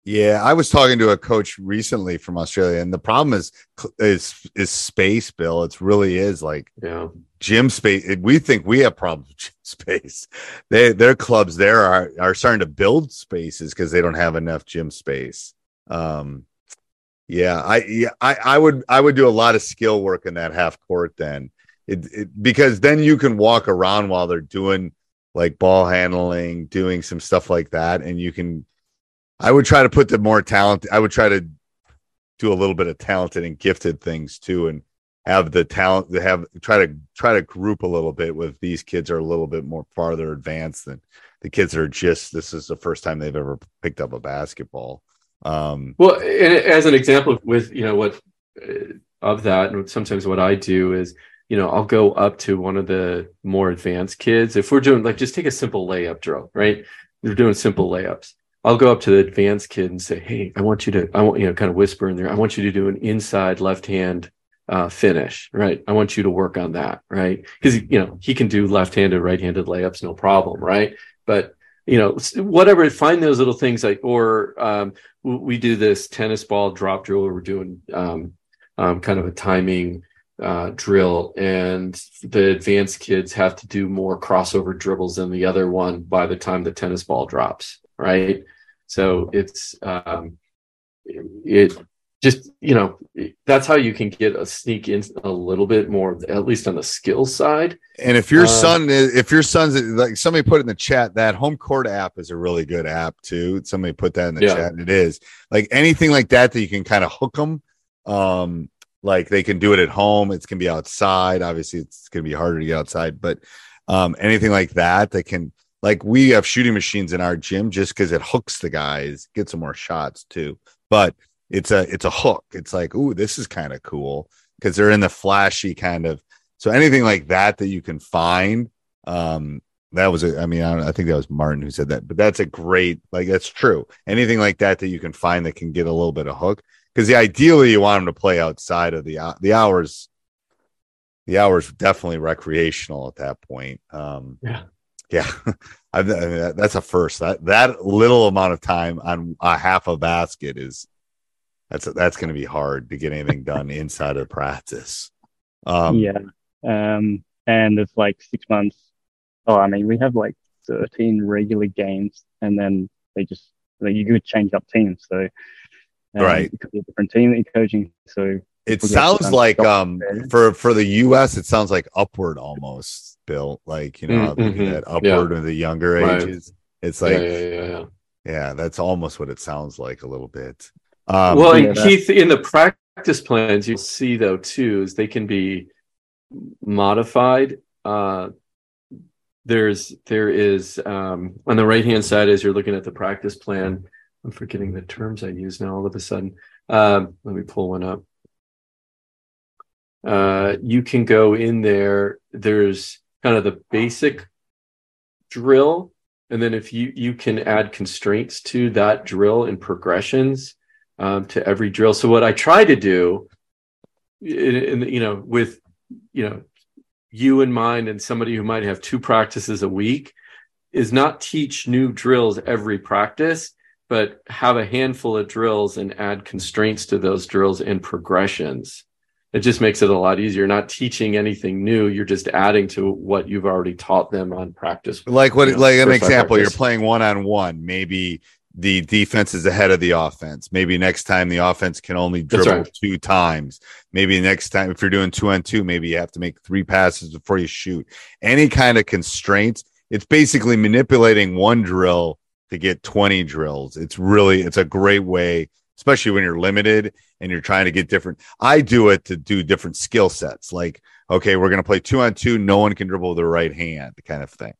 [SPEAKER 2] Yeah, I was talking to a coach recently from Australia, and the problem is is is space, Bill. It really is like
[SPEAKER 3] yeah
[SPEAKER 2] gym space. We think we have problems with gym space. They their clubs there are are starting to build spaces because they don't have enough gym space. Um, yeah, I yeah I I would I would do a lot of skill work in that half court then, it, it because then you can walk around while they're doing like ball handling, doing some stuff like that, and you can. I would try to put the more talent. I would try to do a little bit of talented and gifted things too, and have the talent to have try to try to group a little bit with these kids are a little bit more farther advanced than the kids that are just this is the first time they've ever picked up a basketball. Um,
[SPEAKER 3] Well, and as an example with you know what uh, of that, and sometimes what I do is you know I'll go up to one of the more advanced kids if we're doing like just take a simple layup drill, right? They're doing simple layups. I'll go up to the advanced kid and say, "Hey, I want you to, I want you know, kind of whisper in there. I want you to do an inside left hand uh, finish, right? I want you to work on that, right? Because you know he can do left-handed, right-handed layups, no problem, right? But you know, whatever, find those little things like, or um, we do this tennis ball drop drill we're doing um, um, kind of a timing uh, drill, and the advanced kids have to do more crossover dribbles than the other one by the time the tennis ball drops, right? So it's um, it just you know that's how you can get a sneak in a little bit more, at least on the skill side.
[SPEAKER 2] and if your
[SPEAKER 3] Um,
[SPEAKER 2] son is, if your son's like somebody put in the chat, that HomeCourt app is a really good app too. Somebody put that in the
[SPEAKER 3] Yeah.
[SPEAKER 2] chat, and it is like anything like that that you can kind of hook them. Um, like they can do it at home. It's gonna be outside. Obviously, it's gonna be harder to get outside, but um, anything like that that can like we have shooting machines in our gym just because it hooks the guys, get some more shots too. But it's a it's a hook. It's like, ooh, this is kind of cool because they're in the flashy kind of. So anything like that that you can find, um, that was a. I mean, I, I think that was Martin who said that, but that's a great like that's true. Anything like that that you can find that can get a little bit of hook because the ideally you want them to play outside of the the hours. The hours definitely recreational at that point. Um,
[SPEAKER 3] Yeah.
[SPEAKER 2] Yeah, I mean, that's a first. That that little amount of time on a half a basket is that's that's going to be hard to get anything done inside of practice. Um,
[SPEAKER 5] yeah. Um, and it's like six months. Oh, I mean, we have like 13 regular games and then they just, like, you could change up teams. So, um,
[SPEAKER 2] Right.
[SPEAKER 5] It could be a different team that you're coaching. So,
[SPEAKER 2] It
[SPEAKER 5] We'll
[SPEAKER 2] sounds like um
[SPEAKER 5] there.
[SPEAKER 2] for for the U.S. it sounds like upward almost, Bill. Like you know
[SPEAKER 3] mm-hmm.
[SPEAKER 2] that upward of the younger
[SPEAKER 3] Right.
[SPEAKER 2] ages. It's like
[SPEAKER 3] yeah, yeah, yeah.
[SPEAKER 2] yeah, that's almost what it sounds like a little bit. Um,
[SPEAKER 3] well, and Keith, in the practice plans, you'll see though too is they can be modified. Uh, there's there is um, on the right hand side as you're looking at the practice plan. I'm forgetting the terms I use now. All of a sudden, um, let me pull one up. Uh, you can go in there. There's kind of the basic drill, and then if you you can add constraints to that drill and progressions um, to every drill. So what I try to do, in, in you know, with you know, you in mind and somebody who might have two practices a week, is not teach new drills every practice, but have a handful of drills and add constraints to those drills and progressions. It just makes it a lot easier. You're not teaching anything new. You're just adding to what you've already taught them on practice.
[SPEAKER 2] like what
[SPEAKER 3] you know,
[SPEAKER 2] like an example you're playing one on one maybe the defense is ahead of the offense maybe next time the offense can only dribble
[SPEAKER 3] right.
[SPEAKER 2] two times maybe next time if you're doing two on two maybe you have to make three passes before you shoot any kind of constraints it's basically manipulating one drill to get 20 drills it's really it's a great way especially when you're limited and you're trying to get different i do it to do different skill sets like okay we're going to play two on two no one can dribble with the right hand kind of thing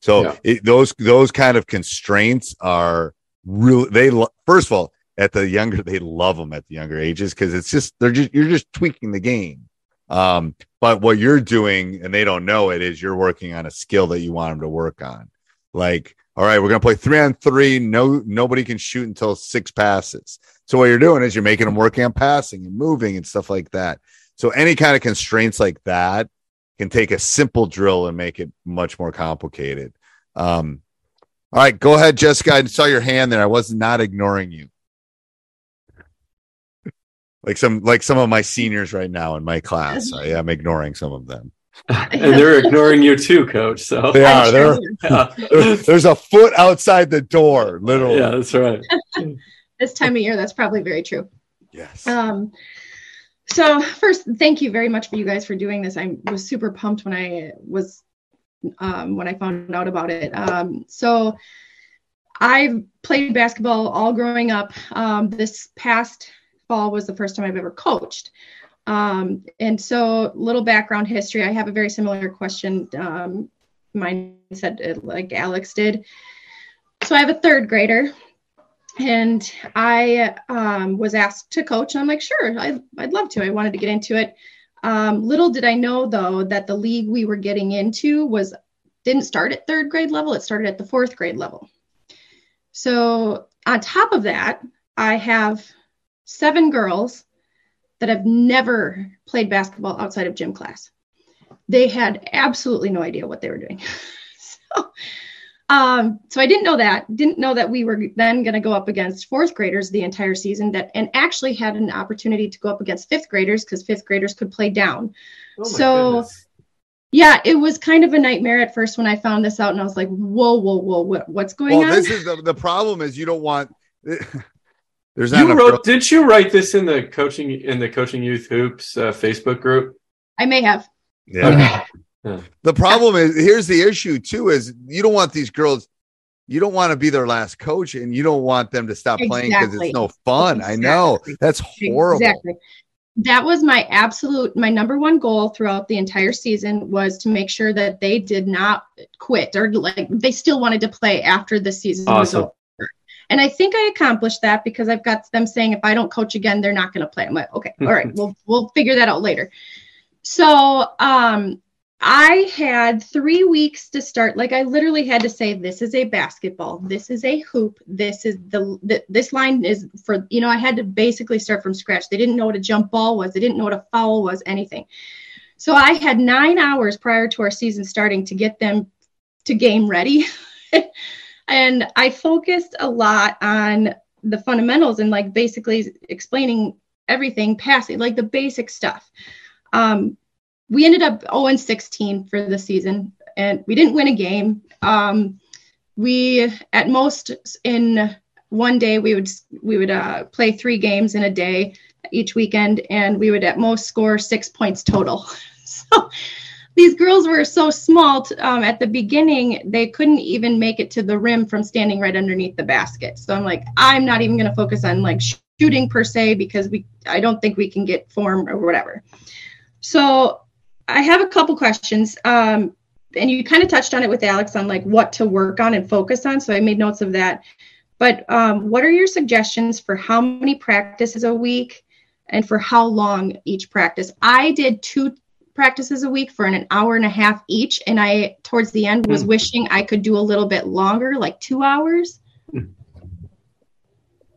[SPEAKER 2] so
[SPEAKER 3] Yeah.
[SPEAKER 2] it, those those kind of constraints are really they first of all at the younger they love them at the younger ages because it's just they're just you're just tweaking the game. Um, but what you're doing and they don't know it is you're working on a skill that you want them to work on. Like, all right, we're gonna play three on three. No, nobody can shoot until six passes. So what you're doing is you're making them work on passing and moving and stuff like that. So any kind of constraints like that can take a simple drill and make it much more complicated. Um, all right, go ahead, Jessica. I saw your hand there. I was not ignoring you. Like some like some of my seniors right now in my class. I am ignoring some of them.
[SPEAKER 3] and they're ignoring you too, coach. So
[SPEAKER 2] They are. They're,
[SPEAKER 3] yeah.
[SPEAKER 2] there's a foot outside the door, literally.
[SPEAKER 3] yeah, that's right.
[SPEAKER 6] This time of year, that's probably very true.
[SPEAKER 2] Yes.
[SPEAKER 6] Um, so first, thank you very much for you guys for doing this. I was super pumped when I was um, when I found out about it. Um, so I've played basketball all growing up. Um, this past fall was the first time I've ever coached. Um, and so, little background history. I have a very similar question. Um, mine said uh, like Alex did. So I have a third grader and I um, was asked to coach, and I'm like, sure, I, I'd love to. I wanted to get into it. Um, little did I know, though, that the league we were getting into was didn't start at third grade level; it started at the fourth grade level. So on top of that, I have seven girls that have never played basketball outside of gym class. They had absolutely no idea what they were doing. so um, so I didn't know that. Didn't know that we were then going to go up against fourth graders the entire season. That and actually had an opportunity to go up against fifth graders because fifth graders could play down.
[SPEAKER 3] Oh
[SPEAKER 6] So-
[SPEAKER 3] goodness.
[SPEAKER 6] Yeah, it was kind of a nightmare at first when I found this out, and I was like, "Whoa, whoa, whoa, what, what's going
[SPEAKER 2] well,
[SPEAKER 6] on?"
[SPEAKER 2] this is the, the problem is you don't want there's not
[SPEAKER 3] you
[SPEAKER 2] enough
[SPEAKER 3] wrote, didn't you write this in the coaching in the coaching youth hoops uh, Facebook group?
[SPEAKER 6] I may have.
[SPEAKER 2] yeah.
[SPEAKER 3] Yeah.
[SPEAKER 2] The problem is here's the issue too is you don't want these girls you don't want to be their last coach and you don't want them to stop playing because
[SPEAKER 6] Exactly.
[SPEAKER 2] it's no fun. I know. That's horrible.
[SPEAKER 6] Exactly. That was my absolute, my number one goal throughout the entire season was to make sure that they did not quit or like they still wanted to play after the season was
[SPEAKER 3] Awesome.
[SPEAKER 6] over. And I think I accomplished that because I've got them saying if I don't coach again, they're not going to play. I'm like, okay, all right, we'll we'll figure that out later. So um I had three weeks to start. Like I literally had to say, this is a basketball. This is a hoop. This is the, the this line is for you know. I had to basically start from scratch. They didn't know what a jump ball was. They didn't know what a foul was. Anything. So I had nine hours prior to our season starting to get them to game ready. and I focused a lot on the fundamentals and like basically explaining everything passing, like the basic stuff. Um, we ended up 0 16 for the season and we didn't win a game. Um, we at most in one day we would we would uh, play three games in a day each weekend, and we would at most score six points total. so these girls were so small t- um, at the beginning they couldn't even make it to the rim from standing right underneath the basket. So I'm like, I'm not even going to focus on like shooting per se because we I don't think we can get form or whatever. So I have a couple questions. Um, and you kind of touched on it with Alex on like what to work on and focus on. So I made notes of that. But um, what are your suggestions for how many practices a week and for how long each practice? I did two practices a week for an hour and a half each. And I, towards the end, was mm. wishing I could do a little bit longer, like two hours.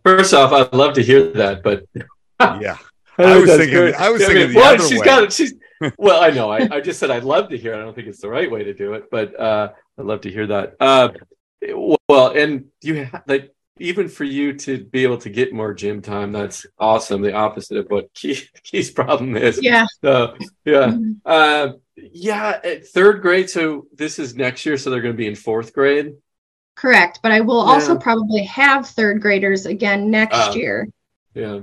[SPEAKER 3] First off, I'd love to hear that, but
[SPEAKER 2] yeah. I, I was thinking. Great. I was thinking I mean, the other
[SPEAKER 3] she's
[SPEAKER 2] way.
[SPEAKER 3] got it. She's well, I know. I, I just said I'd love to hear. It. I don't think it's the right way to do it, but uh, I'd love to hear that. Uh, well, and you have, like even for you to be able to get more gym time, that's awesome. The opposite of what Key, Key's problem is.
[SPEAKER 6] Yeah.
[SPEAKER 3] So yeah, mm-hmm. uh, yeah. Third grade. So this is next year. So they're going to be in fourth grade.
[SPEAKER 6] Correct, but I will yeah. also probably have third graders again next uh, year.
[SPEAKER 3] Yeah.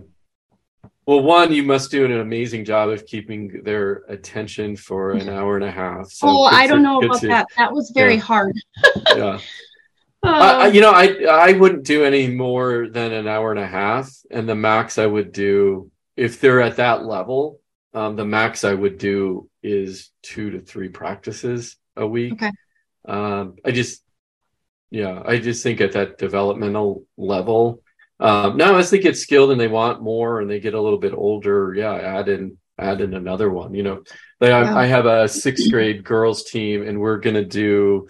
[SPEAKER 3] Well, one, you must do an amazing job of keeping their attention for an hour and a half.
[SPEAKER 6] So oh, I don't know about to, that. That was very yeah. hard.
[SPEAKER 3] yeah. Uh, you know, I I wouldn't do any more than an hour and a half, and the max I would do if they're at that level, um, the max I would do is two to three practices a week.
[SPEAKER 6] Okay.
[SPEAKER 3] Um, I just, yeah, I just think at that developmental level, um, now as they get skilled and they want more and they get a little bit older, yeah, add in add in another one. You know, like I, I have a sixth grade girls team, and we're gonna do,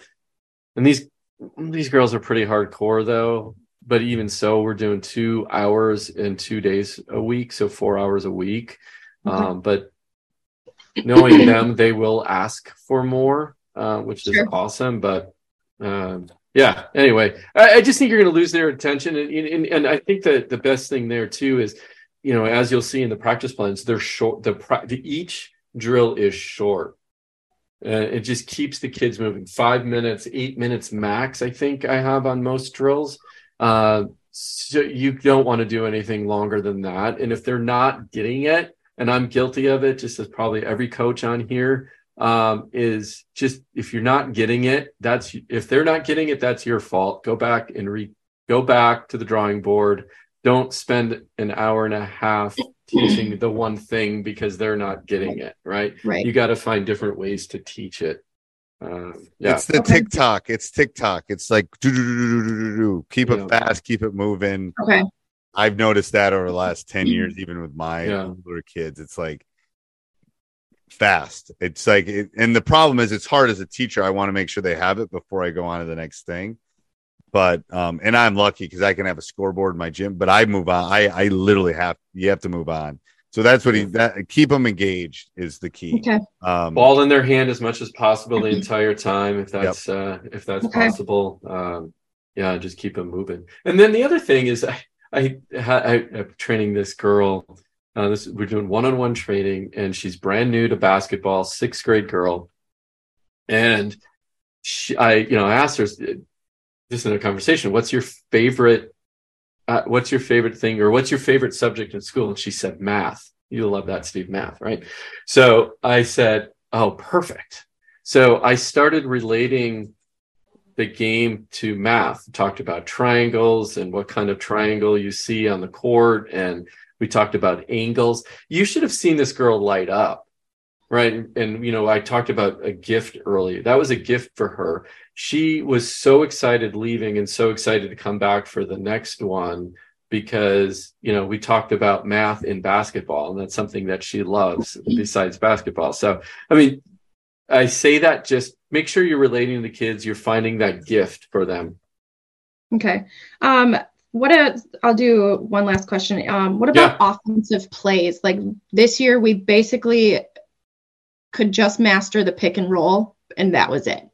[SPEAKER 3] and these these girls are pretty hardcore though. But even so, we're doing two hours and two days a week, so four hours a week. Um, but knowing them, they will ask for more, uh, which is awesome. But um, yeah anyway I, I, just think you're going to lose their attention and, and, and i think that the best thing there too is you know as you'll see in the practice plans they're short the, the each drill is short uh, it just keeps the kids moving five minutes eight minutes max i think i have on most drills uh, so you don't want to do anything longer than that and if they're not getting it and i'm guilty of it just as probably every coach on here um, is just if you're not getting it, that's if they're not getting it, that's your fault. Go back and re go back to the drawing board. Don't spend an hour and a half teaching the one thing because they're not getting it right.
[SPEAKER 6] Right.
[SPEAKER 3] You got to find different ways to teach it. Uh, yeah.
[SPEAKER 2] It's the okay. TikTok. It's TikTok. It's like do do do do do do. Keep it yeah. fast. Keep it moving.
[SPEAKER 6] Okay.
[SPEAKER 2] I've noticed that over the last ten years, even with my yeah. older kids. It's like fast. It's like, it, and the problem is, it's hard as a teacher. I want to make sure they have it before I go on to the next thing. But um, and I'm lucky because I can have a scoreboard in my gym. But I move on. I I literally have you have to move on. So that's what he that keep them engaged is the key.
[SPEAKER 6] Okay.
[SPEAKER 3] Um, Ball in their hand as much as possible the entire time, if that's yep. uh, if that's okay. possible. Um, yeah, just keep them moving. And then the other thing is, I I, I I'm training this girl uh, this we're doing one-on-one training, and she's brand new to basketball, sixth grade girl. And she, I, you know, I asked her just in a conversation, "What's your favorite? Uh, what's your favorite thing, or what's your favorite subject in school?" And she said, "Math." You'll love that, Steve. Math, right? So I said, "Oh, perfect." So I started relating the game to math. Talked about triangles and what kind of triangle you see on the court and we talked about angles. You should have seen this girl light up, right? And, you know, I talked about a gift earlier. That was a gift for her. She was so excited leaving and so excited to come back for the next one because, you know, we talked about math in basketball and that's something that she loves besides basketball. So, I mean, I say that just make sure you're relating to the kids, you're finding that gift for them.
[SPEAKER 6] Okay. Um, what a, I'll do one last question. Um, what about yeah. offensive plays? Like this year, we basically could just master the pick and roll, and that was it.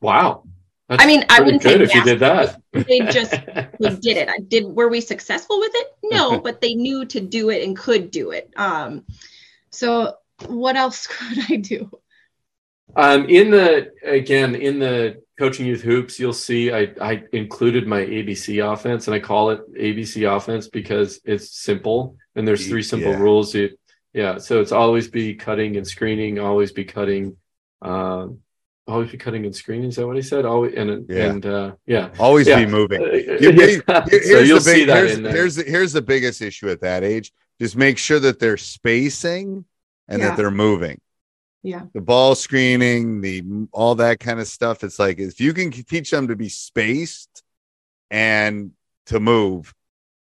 [SPEAKER 3] Wow. That's
[SPEAKER 6] I mean, I wouldn't say
[SPEAKER 3] good if you did that.
[SPEAKER 6] They just they did it. I did. Were we successful with it? No, but they knew to do it and could do it. Um, so what else could I do?
[SPEAKER 3] Um, in the again in the coaching youth hoops, you'll see I I included my ABC offense, and I call it ABC offense because it's simple and there's three simple
[SPEAKER 2] Yeah.
[SPEAKER 3] rules. You, yeah, so it's always be cutting and screening, always be cutting, um, always be cutting and screening. Is that what he said? Always and
[SPEAKER 2] Yeah.
[SPEAKER 3] and uh, yeah.
[SPEAKER 2] Always
[SPEAKER 3] Yeah.
[SPEAKER 2] be moving. You-
[SPEAKER 3] yeah.
[SPEAKER 2] here-
[SPEAKER 3] so
[SPEAKER 2] here's
[SPEAKER 3] you'll
[SPEAKER 2] the
[SPEAKER 3] see
[SPEAKER 2] big,
[SPEAKER 3] that
[SPEAKER 2] here's,
[SPEAKER 3] in there.
[SPEAKER 2] here's the, here's the biggest issue at that age. Just make sure that they're spacing and
[SPEAKER 6] Yeah.
[SPEAKER 2] that they're moving.
[SPEAKER 6] Yeah.
[SPEAKER 2] The ball screening, the all that kind of stuff. It's like if you can teach them to be spaced and to move,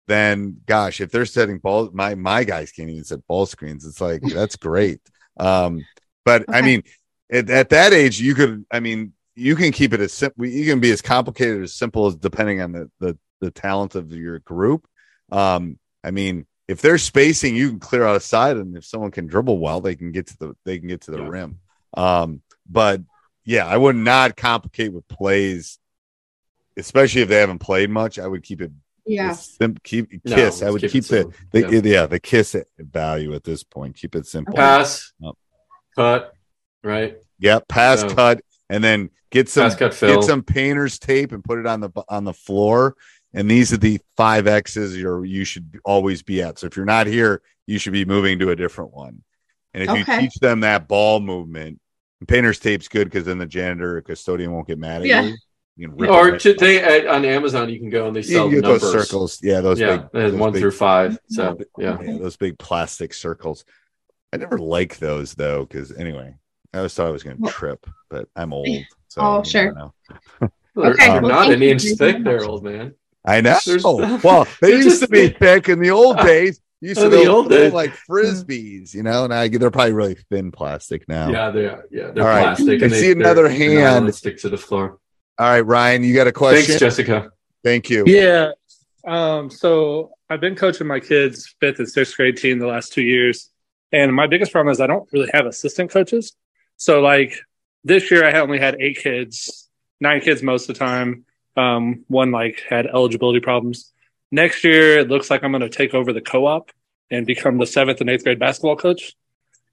[SPEAKER 2] then gosh, if they're setting ball, my my guys can't even set ball screens. It's like that's great. Um, but I mean, at, at that age, you could. I mean, you can keep it as simple. You can be as complicated as simple as depending on the the the talent of your group. Um, I mean, if they're spacing, you can clear out a side, and if someone can dribble well, they can get to the they can get to the
[SPEAKER 3] Yeah.
[SPEAKER 2] rim. Um, but yeah, I would not complicate with plays, especially if they haven't played much. I would keep it
[SPEAKER 6] Yeah.
[SPEAKER 2] sim- keep
[SPEAKER 3] No,
[SPEAKER 2] kiss. I would
[SPEAKER 3] keep
[SPEAKER 2] keep,
[SPEAKER 3] it
[SPEAKER 2] the the
[SPEAKER 3] Yeah.
[SPEAKER 2] yeah. the kiss value at this point. Keep it simple.
[SPEAKER 3] pass,
[SPEAKER 2] Yep.
[SPEAKER 3] cut, right?
[SPEAKER 2] Yeah, pass
[SPEAKER 3] So-
[SPEAKER 2] cut, and then get some
[SPEAKER 3] Pass, cut, fill.
[SPEAKER 2] get some painter's tape and put it on the on the floor. And these are the five X's you're you should always be at. So if you're not here, you should be moving to a different one. And if you teach them that ball movement, and painter's tape's good because then the janitor or custodian won't get mad at
[SPEAKER 6] Yeah.
[SPEAKER 2] you. You can rip it
[SPEAKER 3] Or
[SPEAKER 2] right
[SPEAKER 3] to, at, on Amazon, you can go and they sell
[SPEAKER 2] can get
[SPEAKER 3] numbers.
[SPEAKER 2] those circles. Yeah, those
[SPEAKER 3] yeah,
[SPEAKER 2] big
[SPEAKER 3] and
[SPEAKER 2] those
[SPEAKER 3] one
[SPEAKER 2] big-
[SPEAKER 3] through five. So yeah,
[SPEAKER 2] yeah, those big plastic circles. I never like those though, because anyway, I always thought I was going to
[SPEAKER 6] Well-
[SPEAKER 2] trip, but I'm old. So
[SPEAKER 6] Oh, sure.
[SPEAKER 2] never know.
[SPEAKER 3] they're,
[SPEAKER 6] Okay,
[SPEAKER 3] they're
[SPEAKER 2] well,
[SPEAKER 3] not an inch thick, there, old man.
[SPEAKER 2] I know.
[SPEAKER 3] There's-
[SPEAKER 2] well, they used to be thick in the old days. Used to be
[SPEAKER 3] old days.
[SPEAKER 2] like frisbees, you know. Now they're probably really thin plastic now.
[SPEAKER 3] Yeah, they are. Yeah, they're
[SPEAKER 2] All right.
[SPEAKER 3] plastic.
[SPEAKER 2] I
[SPEAKER 3] and they,
[SPEAKER 2] see another
[SPEAKER 3] they're- they're
[SPEAKER 2] hand.
[SPEAKER 3] stick to the floor.
[SPEAKER 2] All right, Ryan, you got a question?
[SPEAKER 3] Thanks, Jessica.
[SPEAKER 2] Thank you.
[SPEAKER 7] Yeah. Um, so I've been coaching my kids' fifth and sixth grade team the last two years. And my biggest problem is I don't really have assistant coaches. So like this year I only had eight kids, nine kids most of the time. Um, one like had eligibility problems. Next year it looks like I'm gonna take over the co-op and become the seventh and eighth grade basketball coach.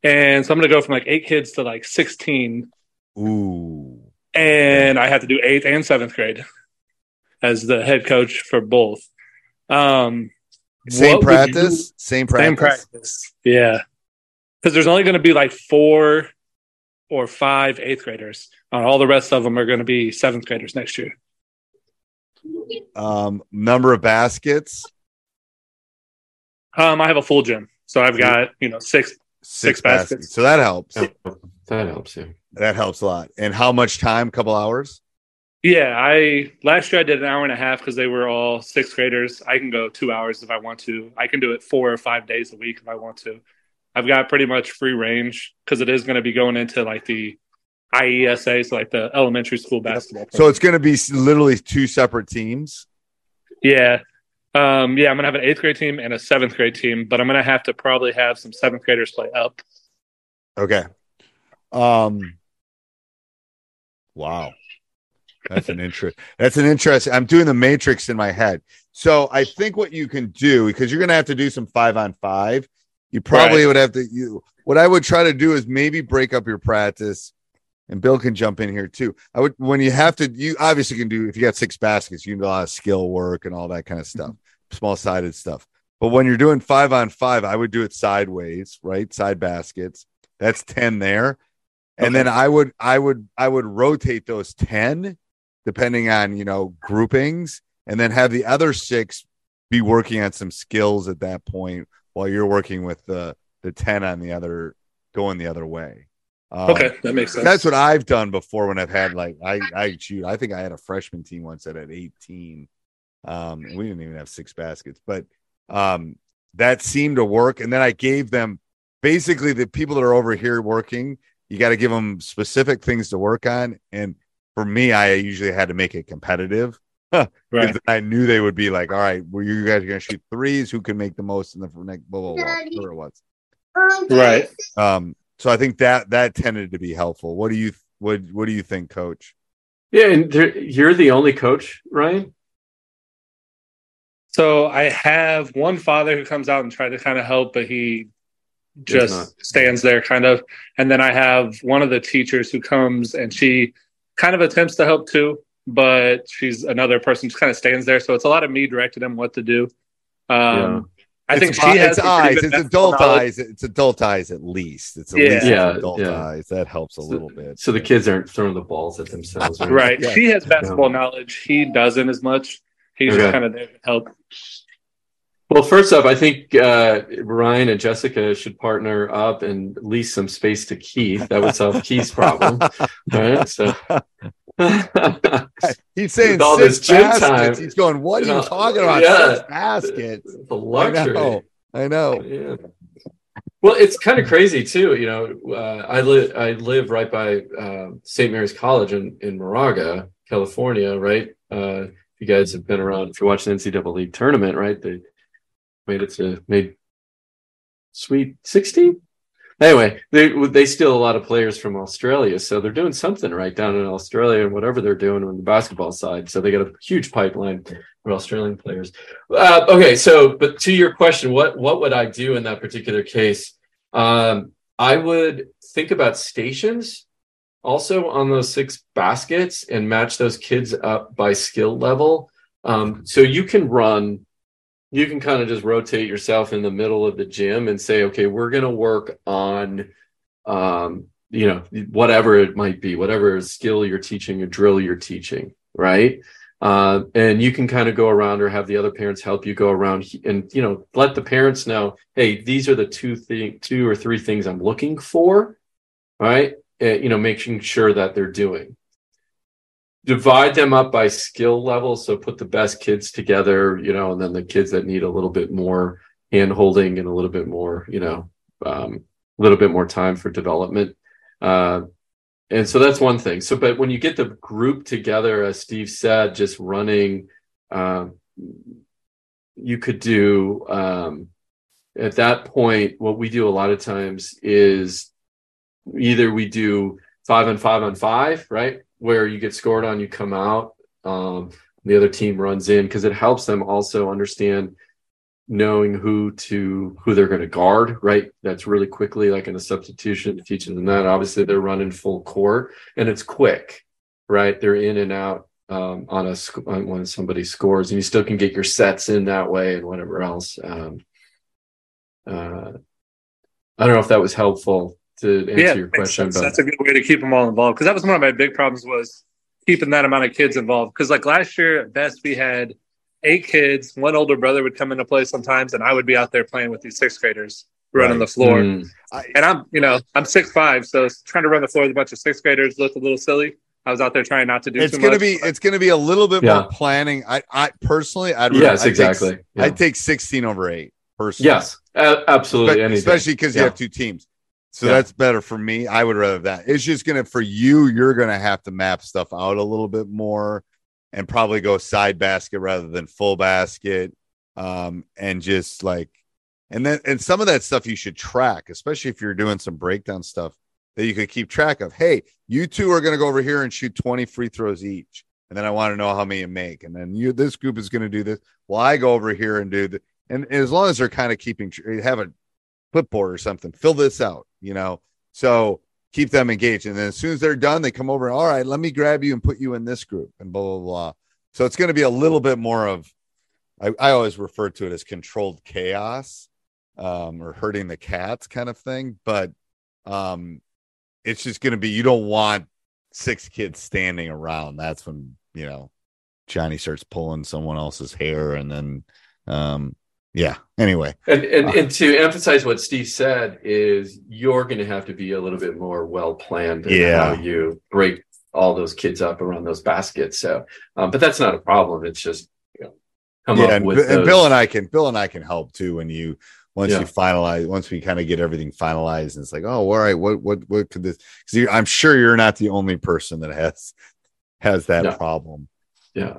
[SPEAKER 7] And so I'm gonna go from like eight kids to like sixteen
[SPEAKER 2] Ooh.
[SPEAKER 7] and I have to do eighth and seventh grade as the head coach for both. Um,
[SPEAKER 2] Same practice. Same practice.
[SPEAKER 7] Same practice, yeah. Because there's only going to be like four or five eighth graders. Uh, all the rest of them are going to be seventh graders next year.
[SPEAKER 2] Um, number of baskets.
[SPEAKER 7] Um, I have a full gym, so I've got you know six.
[SPEAKER 2] Six,
[SPEAKER 7] Six
[SPEAKER 2] baskets.
[SPEAKER 7] baskets.
[SPEAKER 2] So that helps.
[SPEAKER 3] That helps you.
[SPEAKER 2] That helps a lot. And how much time? couple hours.
[SPEAKER 7] Yeah, I last year I did an hour and a half because they were all sixth graders. I can go two hours if I want to. I can do it four or five days a week if I want to. I've got pretty much free range because it is going to be going into like the IESA, so like the elementary school basketball.
[SPEAKER 2] So it's going to be literally two separate teams.
[SPEAKER 7] Yeah. Um, yeah, I'm gonna have an eighth grade team and a seventh grade team, but I'm gonna have to probably have some seventh graders play up.
[SPEAKER 2] Okay. Um. Wow. That's an interest. That's an interest. I'm doing the matrix in my head. So I think what you can do because you're going to have to do some five on five. You probably
[SPEAKER 7] Right.
[SPEAKER 2] would have to. You what I would try to do is maybe break up your practice. And Bill can jump in here too. I would when you have to. You obviously can do if you got six baskets. You can do a lot of skill work and all that kind of stuff, mm-hmm. small sided stuff. But when you're doing five on five, I would do it sideways, right? Side baskets. That's ten there and then i would i would i would rotate those 10 depending on you know groupings and then have the other six be working on some skills at that point while you're working with the the 10 on the other going the other way. Um,
[SPEAKER 7] Okay, that makes sense.
[SPEAKER 2] that's what i've done before when i've had like i i shoot i think i had a freshman team once that had 18 um and we didn't even have six baskets but um that seemed to work. And then i gave them basically the people that are over here working you got to give them specific things to work on. And for me i usually had to make it competitive
[SPEAKER 7] right.
[SPEAKER 2] because i knew they would be like all right well you guys are going to shoot threes who can make the most in the next blah blah blah whatever it was
[SPEAKER 7] Right.
[SPEAKER 2] um so i think that that tended to be helpful what do you what what do you think coach
[SPEAKER 3] Yeah, and there, you're the only coach, Ryan.
[SPEAKER 7] So I have one father who comes out and tries to kind of help, but he just stands there kind of. And then I have one of the teachers who comes and she kind of attempts to help too, but she's another person who kind of stands there. So it's a lot of me directing them what to do. Um, I think
[SPEAKER 2] it's,
[SPEAKER 7] she has
[SPEAKER 2] it's eyes. It's adult
[SPEAKER 7] knowledge.
[SPEAKER 2] eyes. It's adult eyes at least. It's at
[SPEAKER 7] Yeah.
[SPEAKER 2] least
[SPEAKER 3] Yeah,
[SPEAKER 2] adult
[SPEAKER 3] yeah.
[SPEAKER 2] eyes. That helps a
[SPEAKER 3] So-
[SPEAKER 2] little bit.
[SPEAKER 3] So the kids aren't throwing the balls at themselves, right?
[SPEAKER 7] Right.
[SPEAKER 2] Yeah.
[SPEAKER 7] She has basketball knowledge. He doesn't as much. He's
[SPEAKER 3] Okay.
[SPEAKER 7] just kind of there to help.
[SPEAKER 3] Well, first off, I think uh, Ryan and Jessica should partner up and lease some space to Keith. That would solve Keith's problem. right? So
[SPEAKER 2] He's saying
[SPEAKER 3] all
[SPEAKER 2] six
[SPEAKER 3] this
[SPEAKER 2] baskets.
[SPEAKER 3] time.
[SPEAKER 2] He's going, what are
[SPEAKER 3] You
[SPEAKER 2] you
[SPEAKER 3] know,
[SPEAKER 2] talking about?
[SPEAKER 3] yeah.
[SPEAKER 2] Six baskets.
[SPEAKER 3] the
[SPEAKER 2] I
[SPEAKER 3] luxury.
[SPEAKER 2] know. I know.
[SPEAKER 3] Yeah. Well, it's kind of crazy too. You know, uh, I live I live right by uh, St. Mary's College in in Moraga, California. Right. Uh, if you guys have been around, if you watch the NCAA league tournament, right, they made it to made Sweet Sixteen. Anyway, they they steal a lot of players from Australia, so they're doing something right down in Australia and whatever they're doing on the basketball side. So they got a huge pipeline for Australian players. Uh, okay, so but to your question, what what would I do in that particular case? Um, I would think about stations also on those six baskets and match those kids up by skill level. Um, so you can run, you can kind of just rotate yourself in the middle of the gym and say, okay, we're going to work on, um, you know, whatever it might be, whatever skill you're teaching, a drill you're teaching, right? Uh, and you can kind of go around or have the other parents help you go around and you know let the parents know hey these are the two thing two or three things i'm looking for right you know making sure that they're doing divide them up by skill level. So put the best kids together you know and then the kids that need a little bit more hand holding and a little bit more you know um, a little bit more time for development. Uh, and so that's one thing. So but when you get the group together as steve said just running um, you could do um, at that point what we do a lot of times is either we do five on five on five right where you get scored on you come out um, the other team runs in because it helps them also understand knowing who to who they're going to guard right? That's really quickly like in a substitution teaching them that. Obviously they're running full court and it's quick right? They're in and out um, on a sc- on when somebody scores and you still can get your sets in that way and whatever else um, uh, i don't know if that was helpful to answer
[SPEAKER 7] yeah,
[SPEAKER 3] your
[SPEAKER 7] makes
[SPEAKER 3] question
[SPEAKER 7] sense.
[SPEAKER 3] but
[SPEAKER 7] that's a good way to keep them all involved because that was one of my big problems was keeping that amount of kids involved. Because like last year at best we had eight kids. One older brother would come into play sometimes, and I would be out there playing with these sixth graders running
[SPEAKER 2] Right.
[SPEAKER 7] the floor.
[SPEAKER 3] Mm.
[SPEAKER 7] And I'm, you know, I'm six five, so trying to run the floor with a bunch of sixth graders looked a little silly. I was out there trying not to do
[SPEAKER 2] It's
[SPEAKER 7] too
[SPEAKER 2] gonna
[SPEAKER 7] much.
[SPEAKER 2] be it's gonna be a little bit
[SPEAKER 3] Yeah.
[SPEAKER 2] more planning. I I personally I'd
[SPEAKER 3] yes
[SPEAKER 2] I'd
[SPEAKER 3] exactly
[SPEAKER 2] Take,
[SPEAKER 3] Yeah.
[SPEAKER 2] I'd take sixteen over eight. Personally,
[SPEAKER 3] yes a- absolutely
[SPEAKER 2] But- especially because you have two teams. So
[SPEAKER 3] Yeah.
[SPEAKER 2] that's better for me. I would rather that. It's just gonna for you. You're gonna have to map stuff out a little bit more, and probably go side basket rather than full basket, um, and just like, and then and some of that stuff you should track, especially if you're doing some breakdown stuff that you could keep track of. Hey, you two are gonna go over here and shoot 20 free throws each, and then I want to know how many you make, and then you this group is gonna do this. Well, I go over here and do the, and as long as they're kind of keeping have a clipboard or something. Fill this out, you know. So keep them engaged. And then as soon as they're done, they come over. All right, let me grab you and put you in this group and blah blah blah. So it's going to be a little bit more of I, I always refer to it as controlled chaos um, or hurting the cats kind of thing. But um, it's just going to be you don't want six kids standing around. That's when you know Johnny starts pulling someone else's hair, and then um, yeah. Anyway,
[SPEAKER 3] And, and
[SPEAKER 2] Uh,
[SPEAKER 3] and to emphasize what Steve said is you're going to have to be a little bit more well planned
[SPEAKER 2] Yeah.
[SPEAKER 3] how you break all those kids up around those baskets. So, um, but that's not a problem. It's just you know, come
[SPEAKER 2] yeah,
[SPEAKER 3] up
[SPEAKER 2] and,
[SPEAKER 3] with
[SPEAKER 2] and
[SPEAKER 3] those-
[SPEAKER 2] Bill and I can Bill and I can help too when you once
[SPEAKER 3] Yeah.
[SPEAKER 2] you finalize once we kind of get everything finalized and it's like oh all right what what what could this because I'm sure you're not the only person that has has that
[SPEAKER 3] No.
[SPEAKER 2] problem.
[SPEAKER 3] Yeah.